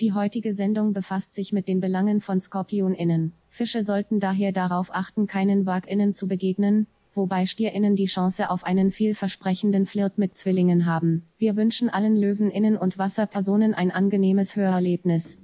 Die heutige Sendung befasst sich mit den Belangen von SkorpionInnen. Fische sollten daher darauf achten, keinen WagInnen zu begegnen, wobei StierInnen die Chance auf einen vielversprechenden Flirt mit Zwillingen haben. Wir wünschen allen LöwenInnen und Wasserpersonen ein angenehmes Hörerlebnis.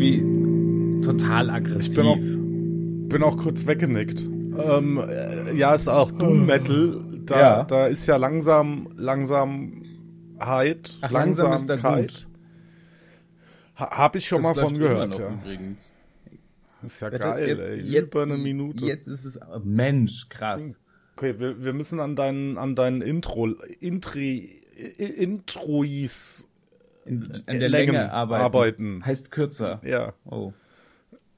Irgendwie total aggressiv. Ich bin auch, bin auch kurz weggenickt. Ähm, äh, ja, ist auch Doom Metal. Da, Ja. da ist ja langsam, Langsamkeit, Ach, langsam ist Langsamkeit. Ha, hab ich schon Das mal von läuft immer gehört, noch ja. übrigens. Ist ja geil, ey. Über eine Minute. Jetzt ist es. Mensch, krass. Okay, wir, wir müssen an deinen, an deinen Intro, Intri, Introis In, an der Längen Länge arbeiten. arbeiten. Heißt kürzer. Ja. Oh.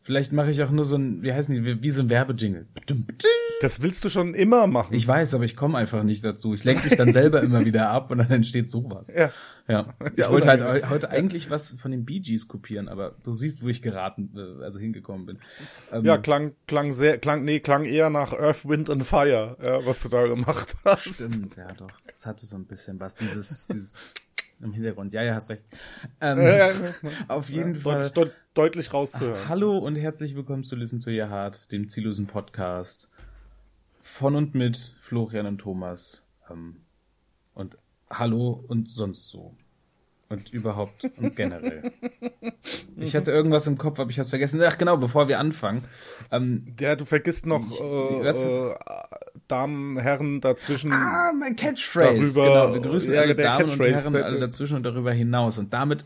Vielleicht mache ich auch nur so ein, wie heißen die, wie so ein Werbejingle. Das willst du schon immer machen. Ich weiß, aber ich komme einfach nicht dazu. Ich lenke mich dann selber immer wieder ab und dann entsteht sowas. Ja. Ja. Ich Ja, wollte halt heu- heute eigentlich was von den Bee Gees kopieren, aber du siehst, wo ich geraten, äh, also hingekommen bin. Ähm, Ja, klang, klang sehr, klang, nee, klang eher nach Earth, Wind and Fire, ja, was du da gemacht hast. Stimmt, ja doch. Das hatte so ein bisschen was, dieses, dieses im Hintergrund. Ja, ja, hast recht. Ähm, Ja, ja, ja. auf jeden Ja, Fall. Deutlich, deut, deutlich rauszuhören. Hallo und herzlich willkommen zu Listen to Your Heart, dem ziellosen Podcast von und mit Florian und Thomas. Ähm, und hallo und sonst so. Und überhaupt und generell. Ich hatte irgendwas im Kopf, aber ich hab's vergessen. Ach genau, bevor wir anfangen. Ähm, Ja, du vergisst noch Ich- äh, äh, Damen, Herren dazwischen. ah, mein Catchphrase. Darüber- genau, wir grüßen ja, alle der Damen und Herren, alle dazwischen und darüber hinaus. Und damit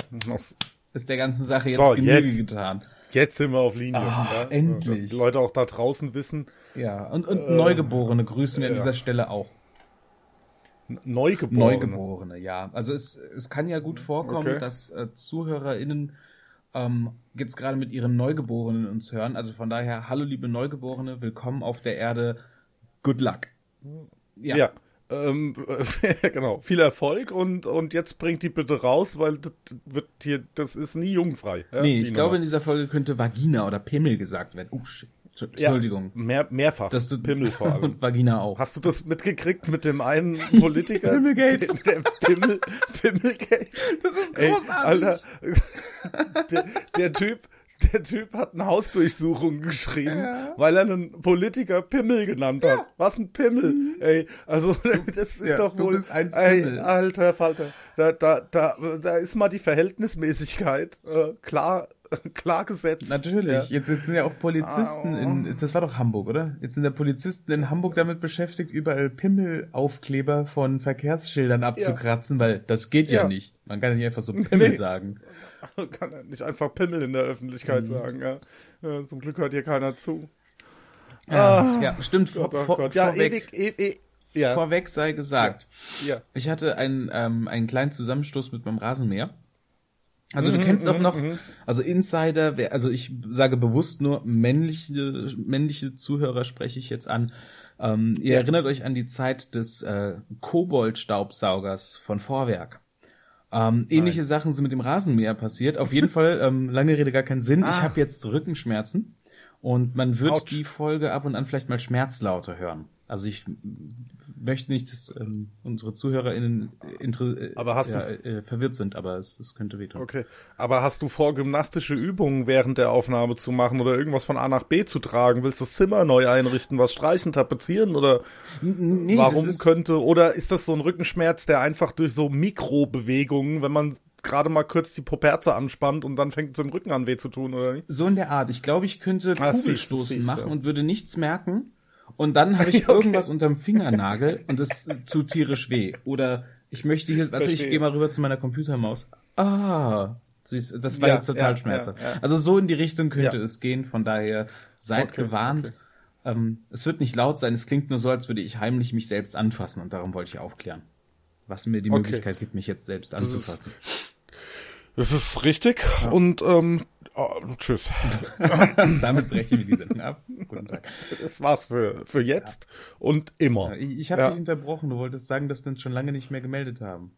ist der ganzen Sache jetzt So, Genüge jetzt. getan. Jetzt sind wir auf Linie. Ah, ja? endlich. Dass die Leute auch da draußen wissen. Ja, und, und Neugeborene grüßen wir an ja. dieser Stelle auch. Neugeborene. Neugeborene, ja. Also es, es kann ja gut vorkommen, Okay. dass äh, ZuhörerInnen ähm, jetzt gerade mit ihren Neugeborenen uns hören. Also von daher, hallo liebe Neugeborene, willkommen auf der Erde. Good luck. Ja. Ja. Ähm, genau. Viel Erfolg und, und jetzt bringt die bitte raus, weil das wird hier, das ist nie jugendfrei. Ja, Nee, ich glaube, in Nummer. dieser Folge könnte Vagina oder Pimmel gesagt werden. Oh, shit. Entschuldigung. Ja, mehr, mehrfach. Dass du, Pimmel vor allem. Und Vagina auch. Hast du das mitgekriegt mit dem einen Politiker? Pimmelgate. Der, Pimmel, Pimmelgate. Das ist Ey, großartig. Alter, der, der Typ, der Typ hat eine Hausdurchsuchung geschrieben, weil er einen Politiker Pimmel genannt hat. Was ein Pimmel, ey. Also, das ist Mhm. Ja, doch du wohl, bist ein ey, alter Falter. Da, da, da, da ist mal die Verhältnismäßigkeit, äh, klar, klar gesetzt. Natürlich. Ja. Jetzt, jetzt sind ja auch Polizisten in, das war doch Hamburg, oder? Jetzt sind ja Polizisten in Hamburg damit beschäftigt, überall Pimmelaufkleber von Verkehrsschildern abzukratzen, weil das geht ja, Ja. nicht. Man kann ja nicht einfach so Pimmel Nee. sagen. Kann er nicht einfach Pimmel in der Öffentlichkeit Mhm. sagen, ja. ja. Zum Glück hört hier keiner zu. Ja, ja stimmt. Vor, Ah. Gott, oh vor, Gott. Ja, vorweg, ewig, ewig, ja. vorweg sei gesagt, ja. ich hatte einen, ähm, einen kleinen Zusammenstoß mit meinem Rasenmäher. Also Mhm, du kennst auch noch, also Insider, wer, also ich sage bewusst nur männliche, männliche Zuhörer spreche ich jetzt an. Ähm, ihr erinnert euch an die Zeit des äh, Kobold-Staubsaugers von Vorwerk. Ähm, ähnliche Sachen sind mit dem Rasenmäher passiert. Auf jeden Fall, ähm, lange Rede gar keinen Sinn. Ich habe jetzt Rückenschmerzen und man wird Ah. Autsch. die Folge ab und an vielleicht mal Schmerzlaute hören. Also ich möchte nicht, dass ähm, unsere ZuhörerInnen äh, Aber hast ja, du- äh, verwirrt sind, aber es, es könnte wehtun. Okay. Aber hast du vor, gymnastische Übungen während der Aufnahme zu machen oder irgendwas von A nach B zu tragen? Willst du das Zimmer neu einrichten, was streichen, tapezieren oder Nee, warum könnte, oder ist das so ein Rückenschmerz, der einfach durch so Mikrobewegungen, wenn man gerade mal kurz die Poperze anspannt und dann fängt es im Rücken an weh zu tun, oder nicht? so in der Art. Ich glaube, ich könnte Ah, Kugelstoßen fies, machen ja. und würde nichts merken. Und dann habe ich Okay. irgendwas unterm Fingernagel und es tut tierisch weh. Oder ich möchte hier, also ich gehe mal rüber zu meiner Computermaus. Ah, Siehst, das war Ja, jetzt total ja, schmerzhaft. ja. Also so in die Richtung könnte es gehen. Von daher seid Okay, gewarnt. okay. Ähm, es wird nicht laut sein. Es klingt nur so, als würde ich heimlich mich selbst anfassen. Und darum wollte ich aufklären. Was mir die. Möglichkeit gibt, mich jetzt selbst anzufassen. Das ist richtig. Und ähm, oh, tschüss. Damit brechen wir die Sendung ab. Guten Tag. Das war's für, für jetzt und immer. Ich, ich habe Ja. dich unterbrochen. Du wolltest sagen, dass wir uns schon lange nicht mehr gemeldet haben.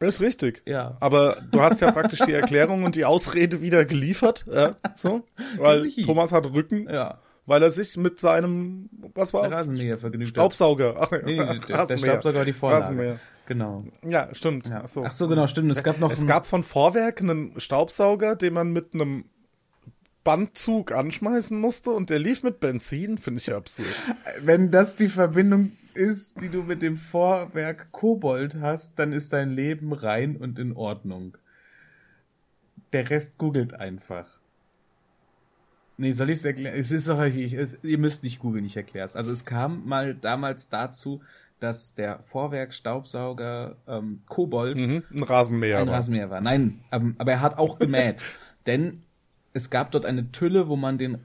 Das ist richtig. Ja. Aber du hast ja praktisch die Erklärung und die Ausrede wieder geliefert. Ja, so. Weil. Thomas hat Rücken, Ja. weil er sich mit seinem, was war's? Rasenmäher vergnügt. Staubsauger. Ach, Nee, nee, der, der. Staubsauger war die Vorlage. Rasenmäher. Genau. Ja, stimmt. Ja. Ach so. Ach so, genau, stimmt. Es gab noch Es gab von Vorwerk einen Staubsauger, den man mit einem Bandzug anschmeißen musste und der lief mit Benzin, finde ich ja absurd. Wenn das die Verbindung ist, die du mit dem Vorwerk Kobold hast, dann ist dein Leben rein und in Ordnung. Der Rest googelt einfach. Nee, soll ich es erklären? Es ist doch, ich, es, ihr müsst nicht googeln, ich erkläre es. Also es kam mal damals dazu, dass der Vorwerk Staubsauger ähm, Kobold Mhm. Ein Rasenmäher. ein war. Rasenmäher war. Nein, ähm, aber er hat auch gemäht. denn es gab dort eine Tülle, wo man den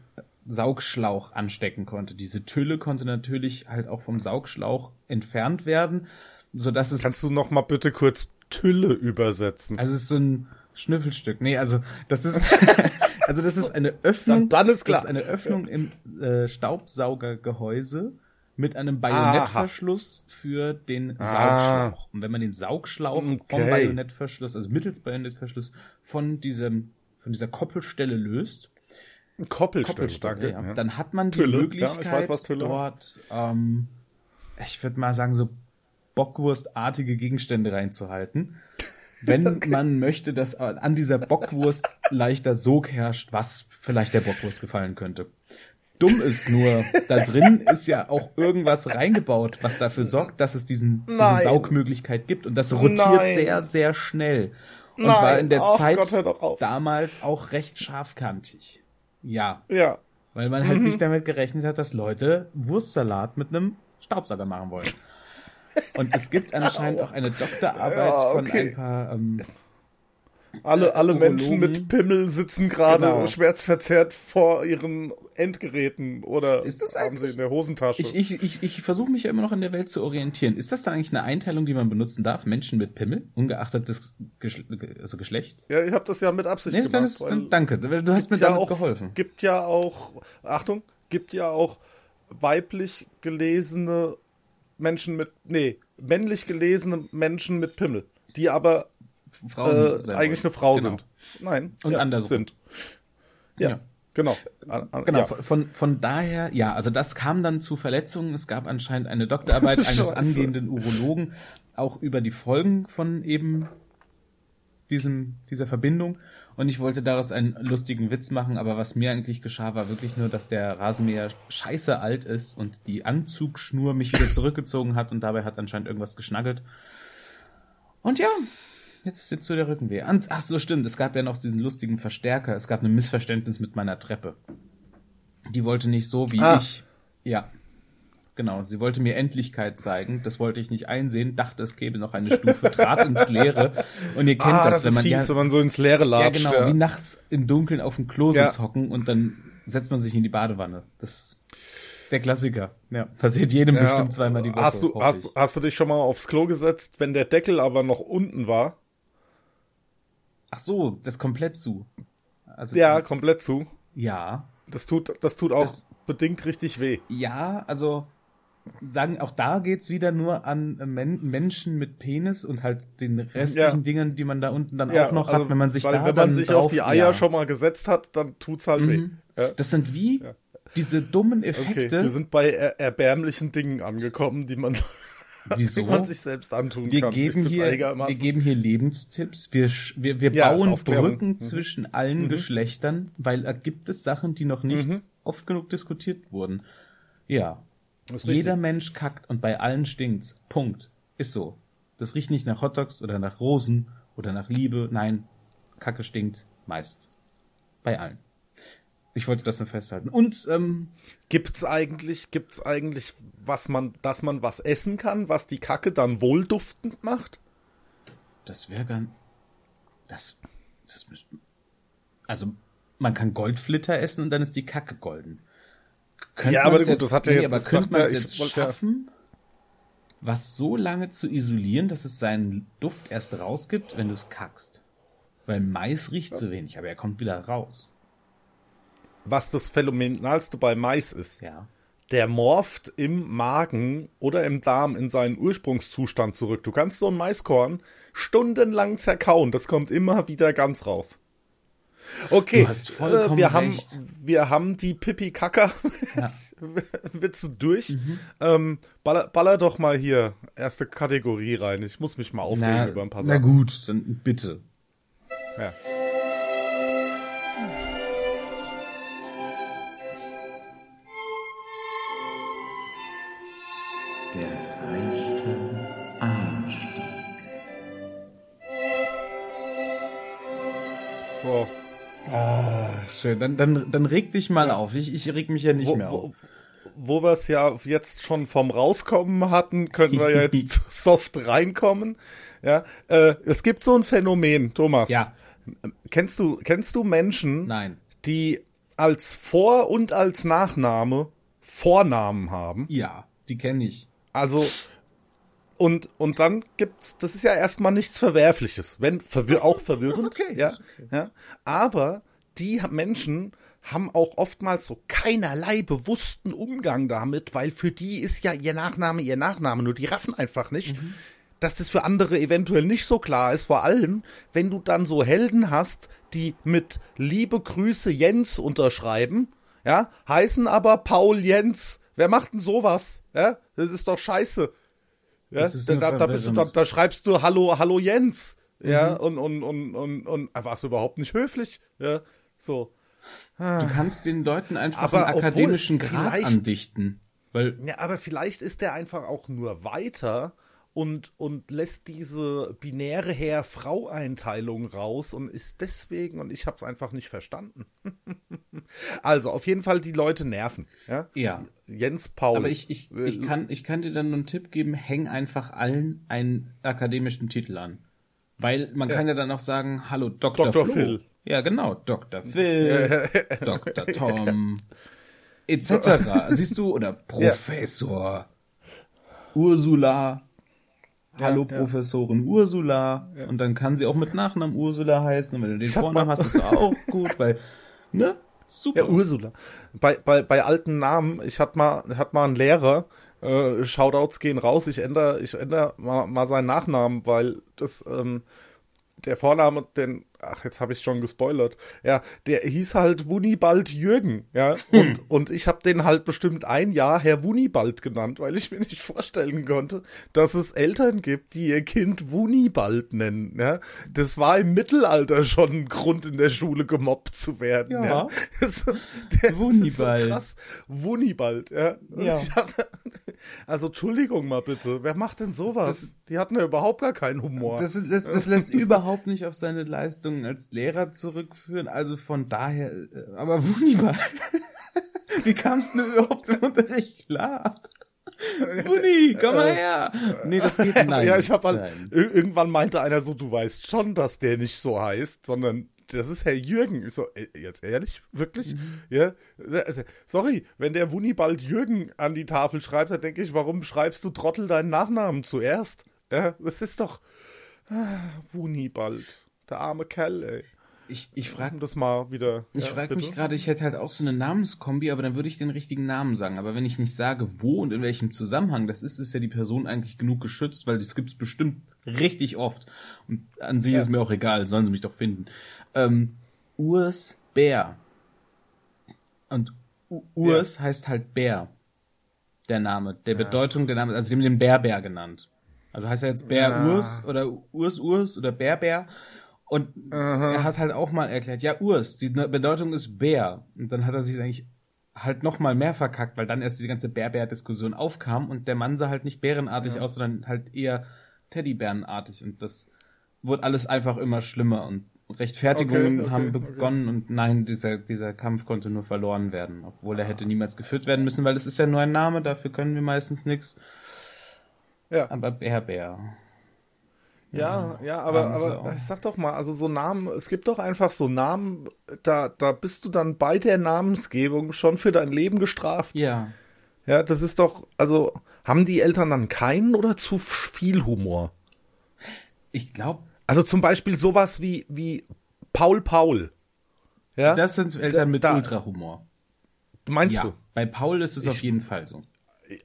Saugschlauch anstecken konnte. Diese Tülle konnte natürlich halt auch vom Saugschlauch entfernt werden, so dass es Kannst du noch mal bitte kurz Tülle übersetzen? also es ist so ein Schnüffelstück. Nee, also das ist also das ist eine Öffnung. Dann- dann ist klar. Das ist eine Öffnung im äh, Staubsaugergehäuse mit einem Bajonettverschluss für den Ah. Saugschlauch. Und wenn man den Saugschlauch vom Okay. Bajonettverschluss, also mittels Bajonettverschluss von diesem von dieser Koppelstelle löst, Ein Koppelstück, Koppelstück, danke. ja, Ja. dann hat man die Tülle, ja, Möglichkeit, ich weiß, dort, ähm, ich würde mal sagen, so Bockwurstartige Gegenstände reinzuhalten. Wenn man möchte, dass an dieser Bockwurst leichter Sog herrscht, was vielleicht der Bockwurst gefallen könnte. Dumm ist nur, da drin ist ja auch irgendwas reingebaut, was dafür sorgt, dass es diesen, diese. Saugmöglichkeit gibt. Und das rotiert Nein. sehr, sehr schnell. Und Nein. war in der Ach Zeit Gott, damals auch recht scharfkantig. Ja, ja. weil man halt Mhm. nicht damit gerechnet hat, dass Leute Wurstsalat mit einem Staubsauger machen wollen. Und es gibt anscheinend auch eine Doktorarbeit Ja, von okay. ein paar ähm, Alle, alle. Menschen mit Pimmel sitzen gerade Genau. schmerzverzerrt vor ihren Endgeräten oder Ist das haben sie in der Hosentasche. Ich, ich, ich, ich versuche mich ja immer noch in der Welt zu orientieren. Ist das dann eigentlich eine Einteilung, die man benutzen darf? Menschen mit Pimmel, ungeachtet des Geschle also Geschlechts? ja, ich habe das ja mit Absicht Nee, gemacht. ist, dann, danke. Du hast mir ja damit auch, geholfen. Gibt ja auch, Achtung, gibt ja auch weiblich gelesene Menschen mit, nee, männlich gelesene Menschen mit Pimmel, die aber Frauen äh, eigentlich eine Frau Genau. sind. Nein, Und ja, andersrum. sind. Ja, Ja. genau. An- an- Genau, ja. von- von, daher, ja, also das kam dann zu Verletzungen. Es gab anscheinend eine Doktorarbeit eines angehenden Urologen auch über die Folgen von eben diesem, dieser Verbindung. Und ich wollte daraus einen lustigen Witz machen, aber was mir eigentlich geschah, war wirklich nur, dass der Rasenmäher scheiße alt ist und die Anzugschnur mich wieder zurückgezogen hat und dabei hat anscheinend irgendwas geschnaggelt. Und ja, jetzt jetzt so der Rückenweh. Und, ach so, stimmt, es gab ja noch diesen lustigen Verstärker. Es gab ein Missverständnis mit meiner Treppe. Die wollte nicht so wie Ah. ich. Ja. Genau, sie wollte mir Endlichkeit zeigen. Das wollte ich nicht einsehen, dachte, es gäbe noch eine Stufe, trat ins Leere. Und ihr kennt ah, das, das, wenn man fies, ja, wenn man so ins Leere ja latscht. genau, wie nachts im Dunkeln auf dem Klo Ja. sitzt hocken und dann setzt man sich in die Badewanne. Das der Klassiker. Ja, passiert jedem Ja. bestimmt zweimal die Woche. Hast du, hast, hast du dich schon mal aufs Klo gesetzt, wenn der Deckel aber noch unten war? Ach so, das komplett zu. Also Ja, komplett zu. ja. Das tut, das tut auch Das- bedingt richtig weh. Ja, also sagen, auch da geht's wieder nur an Men Menschen mit Penis und halt den restlichen Ja. Dingen, die man da unten dann Ja, auch noch also, hat, wenn man sich weil, da wenn dann man sich drauf, auf die Eier ja. schon mal gesetzt hat, dann tut's halt weh. Mhm. Ja. Das sind wie diese dummen Okay, Effekte. wir sind bei er erbärmlichen Dingen angekommen, die man, Wieso? die man sich selbst antun wir kann. geben hier, wir geben hier Lebenstipps. Wir, wir, wir Ja, bauen. Brücken Mhm. zwischen allen Geschlechtern, weil da gibt es Sachen, die noch nicht Mhm. oft genug diskutiert wurden. Ja. Jeder Mensch kackt und bei allen stinkt's. Punkt. Ist so. Das riecht nicht nach Hotdogs oder nach Rosen oder nach Liebe. Nein, Kacke stinkt meist. Bei allen. Ich wollte das nur festhalten. Und ähm, Gibt's eigentlich, gibt's eigentlich, was man, dass man was essen kann, was die Kacke dann wohlduftend macht? das wäre ganz. Das, das müsste, also man kann Goldflitter essen und dann ist die Kacke golden. Könnte Ja, aber gut, das hat ja nee, jetzt- aber könnte man ja, es jetzt wollte ja- schaffen, was so lange zu isolieren, dass es seinen Duft erst rausgibt, wenn du es kackst? Weil Mais riecht zu wenig, aber er kommt wieder raus. Was das Phänomenalste bei Mais ist, Ja. der morpht im Magen oder im Darm in seinen Ursprungszustand zurück. Du kannst so ein Maiskorn stundenlang zerkauen, das kommt immer wieder ganz raus. Okay, äh, wir haben recht. wir haben die Pipi Kacker Witze durch. Mhm. Ähm, baller, baller doch mal hier erste Kategorie rein. Ich muss mich mal aufregen Na, über ein paar na Sachen. gut, dann bitte. Ja. Der seichte Einstieg. So. Ah, schön. Dann, dann, dann reg dich mal auf. Ich, ich reg mich ja nicht Wo, mehr auf. wo, wo wir es ja jetzt schon vom Rauskommen hatten, können wir ja jetzt soft reinkommen. Ja, äh, es gibt so ein Phänomen, Thomas. Ja, Kennst du, kennst du Menschen, nein. die als Vor- und als Nachname Vornamen haben? Ja, die kenne ich. Also, und, und dann gibt's, das ist ja erstmal nichts Verwerfliches, wenn verwir auch verwirrend, okay, ja, ja. Aber die Menschen haben auch oftmals so keinerlei bewussten Umgang damit, weil für die ist ja ihr Nachname ihr Nachname, nur die raffen einfach nicht, dass das für andere eventuell nicht so klar ist. Vor allem, wenn du dann so Helden hast, die mit Liebe Grüße Jens unterschreiben, ja, heißen aber Paul Jens. Wer macht denn sowas? Ja, das ist doch scheiße. Ja, ist da, da, du, da, da schreibst du Hallo, Hallo Jens. Ja, Mhm. und, und, und, und, und ah, warst du überhaupt nicht höflich. Ja, so. Du kannst den Leuten einfach Aber einen akademischen Grad andichten. Weil, Ja, aber vielleicht ist der einfach auch nur weiter und, und lässt diese binäre Herr-Frau-Einteilung raus und ist deswegen, und ich hab's einfach nicht verstanden. also, auf jeden Fall die Leute nerven. Ja, ja. Jens Paul. Aber ich, ich, ich, kann, ich kann dir dann nur einen Tipp geben, häng einfach allen einen akademischen Titel an. Weil man kann ja dann auch sagen, hallo Dr. Dr. Flo. Phil. Ja, genau, Dr. Phil, Dr. Tom, etc. Siehst du, oder Professor Ursula. Hallo ja. Professorin Ursula. Und dann kann sie auch mit Nachnamen Ursula heißen. Und wenn du den Vornamen hast, ist auch gut, weil, ne? Super. Ja, Ursula. Bei, bei, bei alten Namen, ich hatte mal, hat mal einen Lehrer, äh, Shoutouts gehen raus, ich ändere, ich ändere mal, mal seinen Nachnamen, weil das, ähm, der Vorname, den, ach, jetzt habe ich schon gespoilert. Ja, der hieß halt Wunibald Jürgen, ja. Und, und ich habe den halt bestimmt ein Jahr Herr Wunibald genannt, weil ich mir nicht vorstellen konnte, dass es Eltern gibt, die ihr Kind Wunibald nennen, ja. Das war im Mittelalter schon ein Grund, in der Schule gemobbt zu werden, ja. Ja. Das, der, Wunibald. Das ist so krass. Wunibald, ja. Ja. ich hatte- also, Entschuldigung mal bitte, wer macht denn sowas? Das- die hatten ja überhaupt gar keinen Humor. Das, das, das lässt überhaupt nicht auf seine Leistungen als Lehrer zurückführen. Also von daher, äh, aber wunderbar. Wie kamst du überhaupt im Unterricht klar? Wuni, komm mal her. Nee, das geht nein. ja, ich habe halt, irgendwann meinte einer so, du weißt schon, dass der nicht so heißt, sondern das ist Herr Jürgen. Ich so, äh, jetzt ehrlich? Wirklich? Mhm. Ja? Also, Sorry, wenn der Wunibald Jürgen an die Tafel schreibt, dann denke ich, warum schreibst du Trottel deinen Nachnamen zuerst? Ja, das ist doch ah, Wunibald. Der arme Kerl, ey. Ich, ich frage das mal wieder. ich ja, frag bitte? mich gerade, ich hätte halt auch so eine Namenskombi, aber dann würde ich den richtigen Namen sagen. Aber wenn ich nicht sage, wo und in welchem Zusammenhang das ist, ist ja die Person eigentlich genug geschützt, weil das gibt's bestimmt richtig oft. Und an sie ist mir auch egal, sollen sie mich doch finden. Ähm, Urs Bär. Und U Urs heißt halt Bär. Der Name, der Bedeutung der Name, also die haben den Bärbär genannt. Also heißt er jetzt Bär Ja. Urs oder Urs Urs oder Bärbär. Und er hat halt auch mal erklärt, ja, Urs, die Ne- Bedeutung ist Bär. Und dann hat er sich eigentlich halt noch mal mehr verkackt, weil dann erst die ganze Bär-Bär-Diskussion aufkam und der Mann sah halt nicht bärenartig aus, sondern halt eher Teddybärenartig. Und das wurde alles einfach immer schlimmer und Rechtfertigungen Okay, okay, haben okay. begonnen und nein, dieser, dieser Kampf konnte nur verloren werden, obwohl er hätte niemals geführt werden müssen, weil es ist ja nur ein Name, dafür können wir meistens nichts. Ja. Aber Bär, Bär. Ja, ja, aber, er aber sag doch mal, also so Namen, es gibt doch einfach so Namen, da, da bist du dann bei der Namensgebung schon für dein Leben gestraft. Ja. Ja, das ist doch, also haben die Eltern dann keinen oder zu viel Humor? Ich glaube, Also zum Beispiel sowas wie, wie Paul Paul. Ja, das sind Eltern mit Ultrahumor. meinst Ja. du? Bei Paul ist es auf jeden Fall so.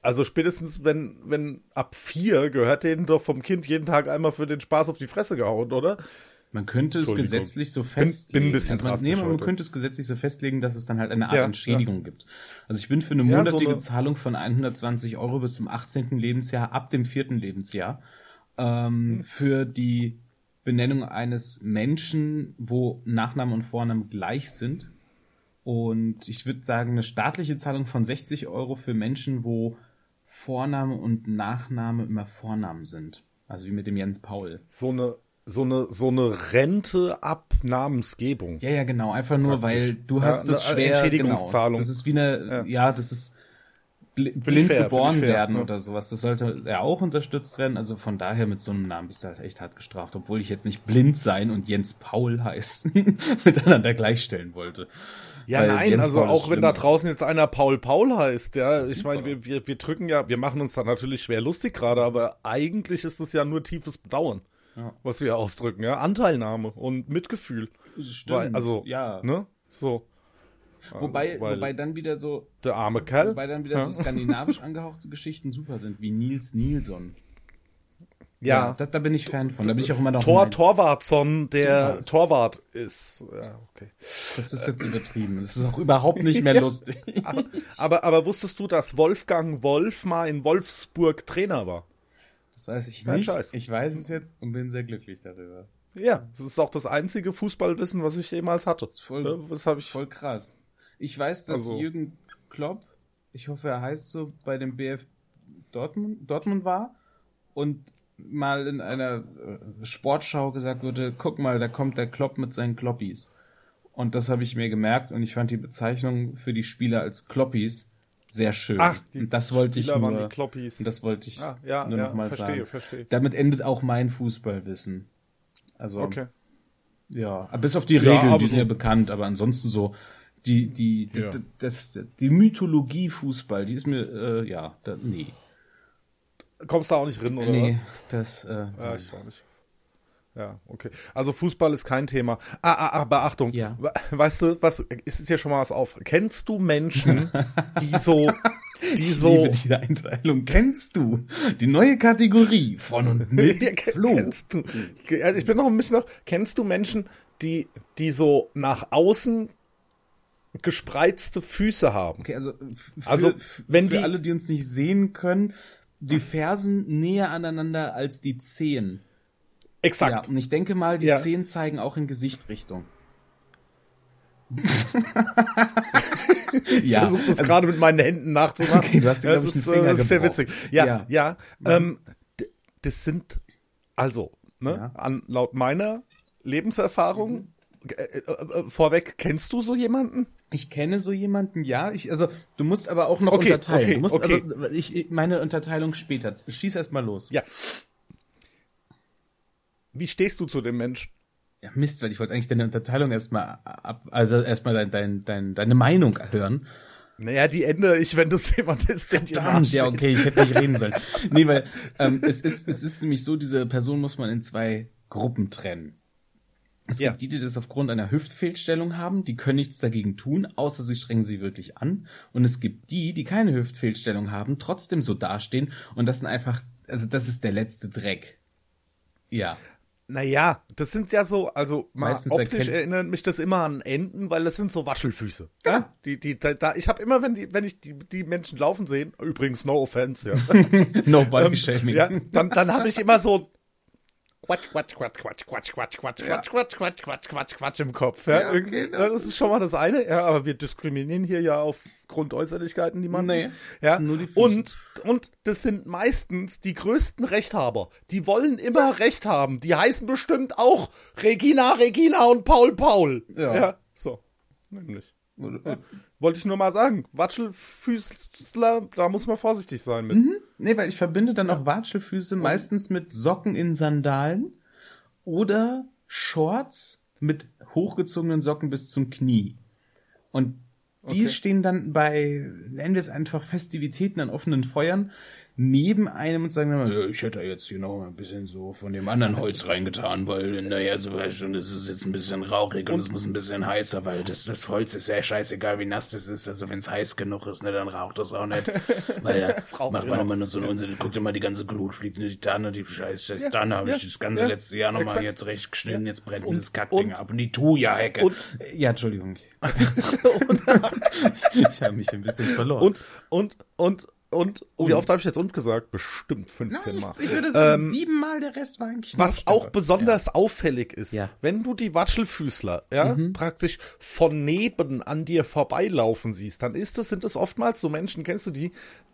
Also spätestens, wenn, wenn ab vier gehört denen doch vom Kind jeden Tag einmal für den Spaß auf die Fresse gehauen, oder? Man könnte es gesetzlich so bin festlegen. ein bisschen also man, nee, man heute. könnte es gesetzlich so festlegen, dass es dann halt eine Art Ja, Entschädigung gibt. Also ich bin für eine Ja, so eine- Zahlung von 120 Euro bis zum 18. Lebensjahr, ab dem vierten Lebensjahr, ähm, Hm. für die Benennung eines Menschen, wo Nachname und Vorname gleich sind. Und ich würde sagen, eine staatliche Zahlung von 60 Euro für Menschen, wo Vorname und Nachname immer Vornamen sind. Also wie mit dem Jens Paul. So eine, so eine, so eine Rente ab Namensgebung. Ja, ja, genau. Einfach nur, Praktisch. weil du Ja, hast es eine schwer. Entschädigungszahlung. Genau. Das ist wie eine, ja, das ist blind fair, geboren fair, werden ja. oder sowas. Das sollte ja auch unterstützt werden. Also von daher mit so einem Namen bist du halt echt hart gestraft, obwohl ich jetzt nicht blind sein und Jens Paul heißen miteinander gleichstellen wollte. Ja, Weil nein, Jens also Paul auch wenn da draußen jetzt einer Paul Paul heißt, ja, ich meine, wir, wir, wir drücken ja, wir machen uns da natürlich schwer lustig gerade, aber eigentlich ist es ja nur tiefes Bedauern, Ja. was wir ausdrücken, ja, Anteilnahme und Mitgefühl. Das stimmt. Weil, also, ja. ne, so, Wobei, weil- wobei dann wieder so, der arme Kerl. wobei dann wieder so skandinavisch angehauchte Geschichten super sind, wie Nils Nilsson. ja, da, da bin ich Fan von. Da bin ich auch immer noch Tor Torwartson, der Super. Torwart ist, ja, okay. Das ist jetzt übertrieben. Das ist auch überhaupt nicht mehr lustig. Aber, aber wusstest du, dass Wolfgang Wolf mal in Wolfsburg Trainer war? Das weiß ich Kein nicht. Scheiß. Ich weiß es jetzt und bin sehr glücklich darüber. Ja, das ist auch das einzige Fußballwissen, was ich jemals hatte. Das ist voll, Ja, Das habe ich voll krass. Ich weiß, dass Also- Jürgen Klopp, ich hoffe, er heißt so, bei dem BF Dortmund, Dortmund war und mal in einer äh, Sportschau gesagt wurde, guck mal, da kommt der Klopp mit seinen Kloppis. Und das habe ich mir gemerkt und ich fand die Bezeichnung für die Spieler als Kloppis sehr schön. Ach, die und das wollte Spieler ich waren nur, die Kloppis. Und das wollte ich Ah, ja, nur ja, noch mal verstehe, sagen. verstehe. Damit endet auch mein Fußballwissen. Also Okay. ja, bis auf die Ja, Regeln, die sind so- ja bekannt, aber ansonsten so die die Ja. das, das, die Mythologie Fußball, die ist mir äh, ja, da, nee. Kommst du auch nicht drin, oder nee, was? das äh, Ja, ich auch nicht. Ja, okay. Also Fußball ist kein Thema. Ah, ah, aber Achtung. Ja. We- Weißt du, was ist dir schon mal was auf? Kennst du Menschen, die so, die ich so, liebe diese Einteilung. Kennst du die neue Kategorie von und mit Ja, Flo? Kennst du, ich bin noch ein bisschen noch, kennst du Menschen, die, die so nach außen gespreizte Füße haben? Okay, also f- für, Also, wenn für die- alle, die uns nicht sehen können, die Fersen näher aneinander als die Zehen. Exakt. Ja, und ich denke mal, die Ja. Zehen zeigen auch in Gesichtrichtung. Ich versuche das gerade mit meinen Händen nachzumachen. Okay, du hast dir, das ich, ist, äh, das ist sehr gebrochen. witzig. Ja, Ja. ja. Ähm, das sind, also, ne, Ja. an, laut meiner Lebenserfahrung, äh, äh, äh, vorweg, kennst du so jemanden? Ich kenne so jemanden, ja. Ich, also, du musst aber auch noch Okay, unterteilen. okay, du musst okay. also, ich, meine Unterteilung später. Schieß erst mal los. Ja. Wie stehst du zu dem Menschen? Ja, Mist, weil ich wollte eigentlich deine Unterteilung erstmal ab, also erstmal dein, dein, dein, deine Meinung hören. Naja, die ändere ich, wenn das jemand ist, der dir Verdammt, ja, okay, ich hätte nicht reden sollen. Nee, weil ähm, es, ist, es ist nämlich so, diese Person muss man in zwei Gruppen trennen. Es Ja. gibt die, die das aufgrund einer Hüftfehlstellung haben, die können nichts dagegen tun, außer sie strengen sie wirklich an. Und es gibt die, die keine Hüftfehlstellung haben, trotzdem so dastehen. Und das sind einfach, also das ist der letzte Dreck. Ja. Naja, das sind ja so, also mal Meistens optisch erinnert mich das immer an Enten, weil das sind so Waschelfüße. Ja? Die, die, da, ich habe immer, wenn die, wenn ich die, die Menschen laufen sehen, übrigens no offense, ja. No body shaming. ja dann, dann habe ich immer so Quatsch, Quatsch, Quatsch, Quatsch, Quatsch, Quatsch, Quatsch, ja. Quatsch, Quatsch, Quatsch, Quatsch, Quatsch, Quatsch im Kopf. Ja, ja irgendwie, genau. Das ist schon mal das eine. Ja, aber wir diskriminieren hier ja aufgrund Äußerlichkeiten, die man. Nee. Ja. Nur die und, und das sind meistens die größten Rechthaber. Die wollen immer Recht haben. Die heißen bestimmt auch Regina, Regina und Paul, Paul. Ja. ja so. Nämlich. Ja. Wollte ich nur mal sagen. Watschelfüßler, da muss man vorsichtig sein mit. Nee, weil ich verbinde dann auch Watschelfüße meistens mit Socken in Sandalen oder Shorts mit hochgezogenen Socken bis zum Knie. Und die Okay. stehen dann bei, nennen wir es einfach Festivitäten an offenen Feuern, neben einem und sagen dann, "Ja, ich hätte jetzt hier noch ein bisschen so von dem anderen Holz reingetan, weil, naja, so weißt du, das ist jetzt ein bisschen rauchig und es muss ein bisschen heißer, weil das, das Holz ist ja scheißegal, wie nass das ist. Also wenn es heiß genug ist, ne, dann raucht das auch nicht. Weil da macht man ja. immer nur so einen Unsinn. Guckt immer die ganze Glut, fliegt in die Tanne, die scheiß, scheiß Tanne habe ja, ich das ganze ja, letzte Jahr nochmal jetzt recht geschnitten, jetzt brennt mir Und- das Kackding und- ab und die Thuja-Hecke. und- Ja, Entschuldigung. ich habe mich ein bisschen verloren. Und, und, und, und, und wie oft habe ich jetzt und gesagt? Bestimmt 15 Mal. ich würde sagen, Ähm, siebenmal der Rest war eigentlich Was auch besonders auffällig ist, Ja. wenn du die Watschelfüßler ja, praktisch von neben an dir vorbeilaufen siehst, dann ist es, sind es oftmals so Menschen, kennst du die,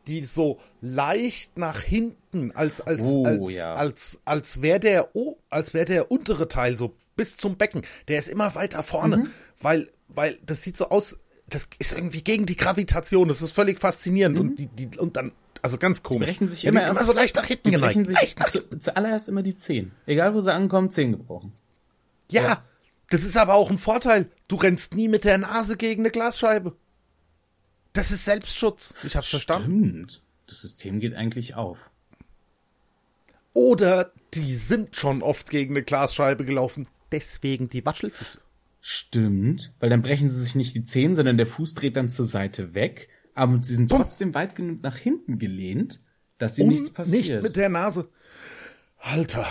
die so leicht nach hinten, als, als, Oh, als, ja. als, als wäre der, oh, als wäre der untere Teil so bis zum Becken, der ist immer weiter vorne, Mhm. weil, weil das sieht so aus, das ist irgendwie gegen die Gravitation, das ist völlig faszinierend und die, die, und dann, also ganz komisch. Mhm. brechen sich Ja, die immer, erst- so leicht nach hinten die geneigt. brechen sich nach zu, zuallererst immer die Zehen. Egal wo sie ankommen, Zehen gebrochen. Ja, Ja. das ist aber auch ein Vorteil. Du rennst nie mit der Nase gegen eine Glasscheibe. Das ist Selbstschutz. Ich hab's verstanden. Stimmt. Das System geht eigentlich auf. Oder die sind schon oft gegen eine Glasscheibe gelaufen. Deswegen die Watschelfüße. Stimmt, weil dann brechen sie sich nicht die Zehen, sondern der Fuß dreht dann zur Seite weg, aber sie sind trotzdem weit genug nach hinten gelehnt, dass sie nichts passiert. Nicht mit der Nase. Alter.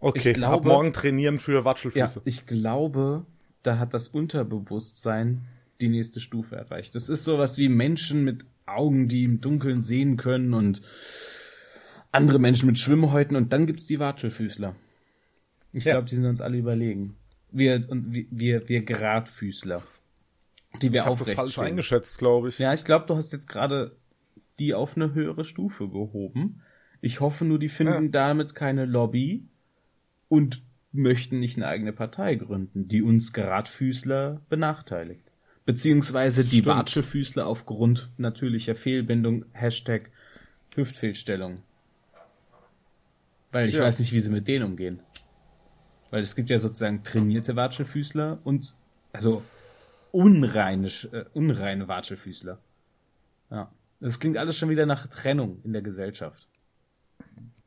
Okay, Ich glaube- ab morgen trainieren für ja, Watschelfüße. ich glaube, da hat das Unterbewusstsein die nächste Stufe erreicht. Das ist sowas wie Menschen mit Augen, die im Dunkeln sehen können und andere Menschen mit Schwimmhäuten und dann gibt's die Watschelfüßler. Ich Ja. glaube, die sind uns alle überlegen. Wir und wir wir, Geradfüßler, die wir ich hab das aufrecht falsch stehen. eingeschätzt, glaube ich. Ja, ich glaube, du hast jetzt gerade die auf eine höhere Stufe gehoben. Ich hoffe nur, die finden Ja. damit keine Lobby und möchten nicht eine eigene Partei gründen, die uns Geradfüßler benachteiligt. Beziehungsweise die. Watschelfüßler aufgrund natürlicher Fehlbindung, Hashtag Hüftfehlstellung. Weil ich Ja. weiß nicht, wie sie mit denen umgehen. Weil es gibt ja sozusagen trainierte Watschelfüßler und also unreine, äh, unreine Watschelfüßler. Ja. Das klingt alles schon wieder nach Trennung in der Gesellschaft.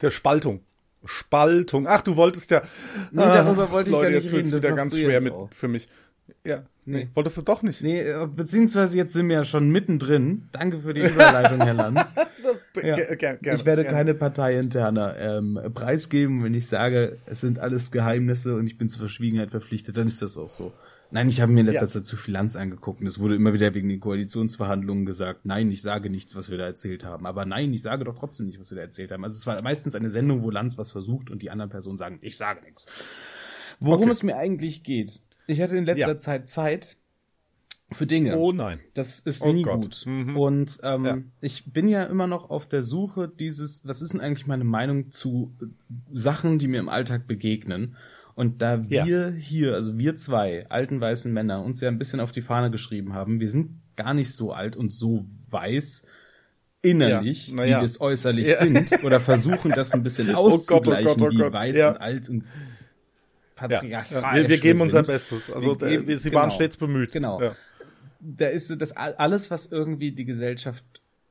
Der Spaltung. Spaltung. Ach, du wolltest ja. Nee, darüber wollte ich Leute, gar nicht jetzt reden, das wieder ganz schwer mit auch. für mich. Ja. Nee. Nee. Wolltest du doch nicht? Nee, äh, beziehungsweise jetzt sind wir ja schon mittendrin. Danke für die Überleitung, Herr Lanz. Ja. Ger- gerne, ich werde gerne. keine parteiinterne ähm, preisgeben. Wenn ich sage, es sind alles Geheimnisse und ich bin zur Verschwiegenheit verpflichtet, dann ist das auch so. Nein, ich habe mir in letzter Ja. Zeit zu viel Lanz angeguckt und es wurde immer wieder wegen den Koalitionsverhandlungen gesagt, nein, ich sage nichts, was wir da erzählt haben. Aber nein, ich sage doch trotzdem nicht, was wir da erzählt haben. Also es war meistens eine Sendung, wo Lanz was versucht und die anderen Personen sagen, ich sage nichts. Worum Okay. es mir eigentlich geht. Ich hatte in letzter Ja. Zeit Zeit für Dinge. Oh nein. Das ist Oh nie Gott. gut. Mhm. Und ähm, Ja. ich bin ja immer noch auf der Suche dieses, was ist denn eigentlich meine Meinung zu Sachen, die mir im Alltag begegnen? Und da Ja. wir hier, also wir zwei alten weißen Männer, uns ja ein bisschen auf die Fahne geschrieben haben, wir sind gar nicht so alt und so weiß innerlich, Ja, na wie ja. wir es äußerlich Ja. sind, oder versuchen das ein bisschen Oh Gott, oh auszugleichen, Gott, oh wie Gott. weiß Ja. und alt und Ja. patriarchal. Wir, wir geben unser sind. Bestes. Also Wir äh, wir, sie waren genau. stets bemüht. Genau. Ja. da ist so das all- alles, was irgendwie die Gesellschaft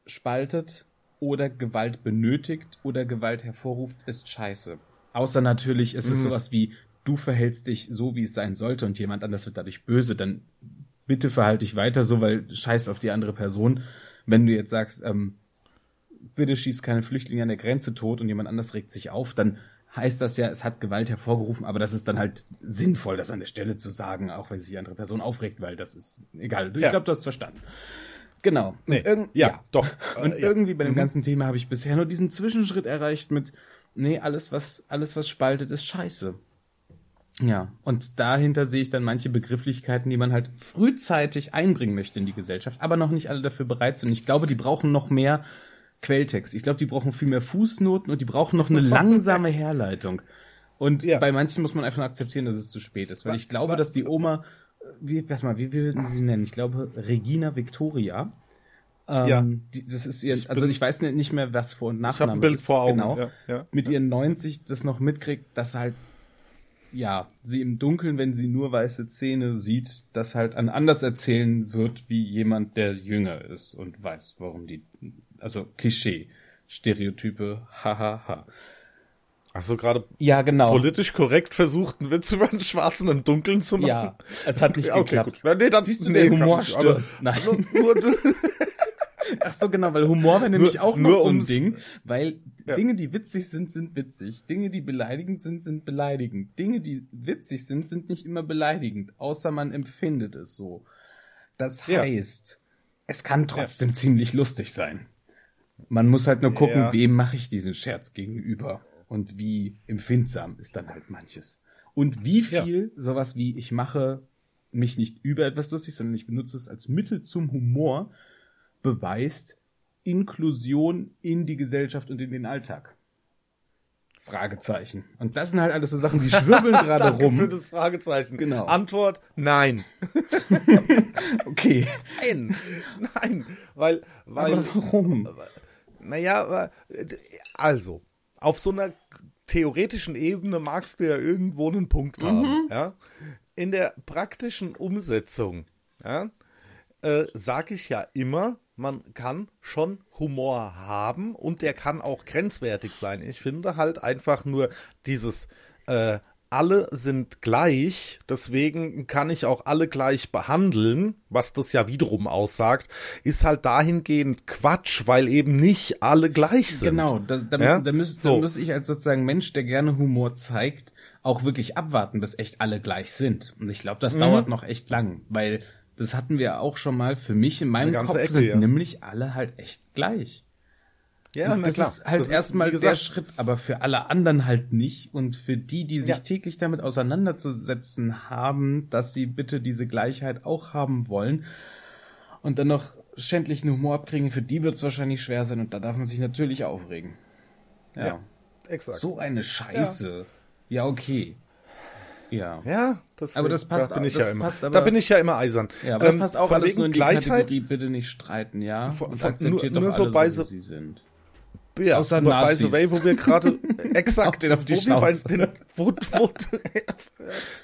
spaltet oder Gewalt benötigt oder Gewalt hervorruft, ist scheiße. Außer natürlich, es Mhm. ist sowas wie, du verhältst dich so, wie es sein sollte und jemand anders wird dadurch böse, dann bitte verhalte dich weiter so, weil scheiß auf die andere Person. Wenn du jetzt sagst, ähm, bitte schieß keine Flüchtlinge an der Grenze tot und jemand anders regt sich auf, dann heißt das ja, es hat Gewalt hervorgerufen, aber das ist dann halt sinnvoll, das an der Stelle zu sagen, auch wenn sich die andere Person aufregt, weil das ist egal. Ich Ja. glaube, du hast verstanden. Genau. Nee. irgend- Ja, doch. Und ja. irgendwie bei dem ganzen Thema habe ich bisher nur diesen Zwischenschritt erreicht mit, nee, alles was, alles was spaltet, ist scheiße. Ja, und dahinter sehe ich dann manche Begrifflichkeiten, die man halt frühzeitig einbringen möchte in die Gesellschaft, aber noch nicht alle dafür bereit sind. Ich glaube, die brauchen noch mehr Quelltext. Ich glaube, die brauchen viel mehr Fußnoten und die brauchen noch eine langsame Herleitung. Und Ja. bei manchen muss man einfach akzeptieren, dass es zu spät ist, weil ich glaube, dass die Oma, wie, warte mal, wie, wie würden sie nennen? Ich glaube, Regina Victoria. Ähm, Ja. Die, das ist ihr, Ich also ich weiß nicht mehr, was Vor- und Ich Nachname habe ein Bild ist. vor Augen. Genau Ja, ja. mit ihren 90 das noch mitkriegt, dass halt ja, sie im Dunkeln, wenn sie nur weiße Zähne sieht, das halt an anders erzählen wird, wie jemand, der jünger ist und weiß, warum die, also Klischee, Stereotype, hahaha. Ha, ha. Hast du gerade Ja, genau. politisch korrekt versucht, einen Witz über einen Schwarzen im Dunkeln zu machen? Ja, es hat nicht okay, geklappt. gut. Nee, dann, Siehst du, nee, der Humor ich, aber- stirbt. Nein. Nur, nur Ach so, genau, weil Humor wäre nämlich Nur- auch nur noch so ein Ding, weil Ja. Dinge, die witzig sind, sind witzig. Dinge, die beleidigend sind, sind beleidigend. Dinge, die witzig sind, sind nicht immer beleidigend, außer man empfindet es so. Das Ja. heißt, es kann trotzdem ziemlich lustig sein. Man muss halt nur gucken, Ja. wem mache ich diesen Scherz gegenüber und wie empfindsam ist dann halt manches. Und wie Ja. viel sowas wie ich mache mich nicht über etwas lustig, sondern ich benutze es als Mittel zum Humor, beweist Inklusion in die Gesellschaft und in den Alltag. Fragezeichen. Und das sind halt alles so Sachen, die schwirbeln gerade danke rum. für das Fragezeichen. Genau. Antwort, nein. Okay. Nein. Nein. Weil, weil, Aber warum? Naja, äh, also, auf so einer theoretischen Ebene magst du ja irgendwo einen Punkt haben, ja. In der praktischen Umsetzung, ja, äh, sage ich ja immer, man kann schon Humor haben und der kann auch grenzwertig sein. Ich finde halt einfach nur dieses äh, alle sind gleich, deswegen kann ich auch alle gleich behandeln, was das ja wiederum aussagt, ist halt dahingehend Quatsch, weil eben nicht alle gleich sind. Genau, da, da, Ja? da, müsste, So. da muss ich als sozusagen Mensch, der gerne Humor zeigt, auch wirklich abwarten, bis echt alle gleich sind. Und ich glaube, das Mhm. dauert noch echt lang, weil das hatten wir auch schon mal für mich in meinem Kopf Ecke, sind ja. nämlich alle halt echt gleich. Ja, Und das klar. ist halt erstmal der Schritt, aber für alle anderen halt nicht. Und für die, die sich Ja. täglich damit auseinanderzusetzen haben, dass sie bitte diese Gleichheit auch haben wollen und dann noch schändlichen Humor abkriegen, für die wird es wahrscheinlich schwer sein und da darf man sich natürlich aufregen. Ja. Ja. Exakt. So eine Scheiße. Ja, okay. Ja. Ja, das, Aber das passt da bin ich ja immer. passt aber- da bin ich ja immer eisern. Ja, aber das Ähm, passt auch alles nur in die Gleichheit. Kategorie, bitte nicht streiten, ja? Von- Und von- akzeptiert nur- nur so bei so, sie sind. Ja, Außer the way, wo wir gerade exakt, den auf die wo bei den, wo, wo,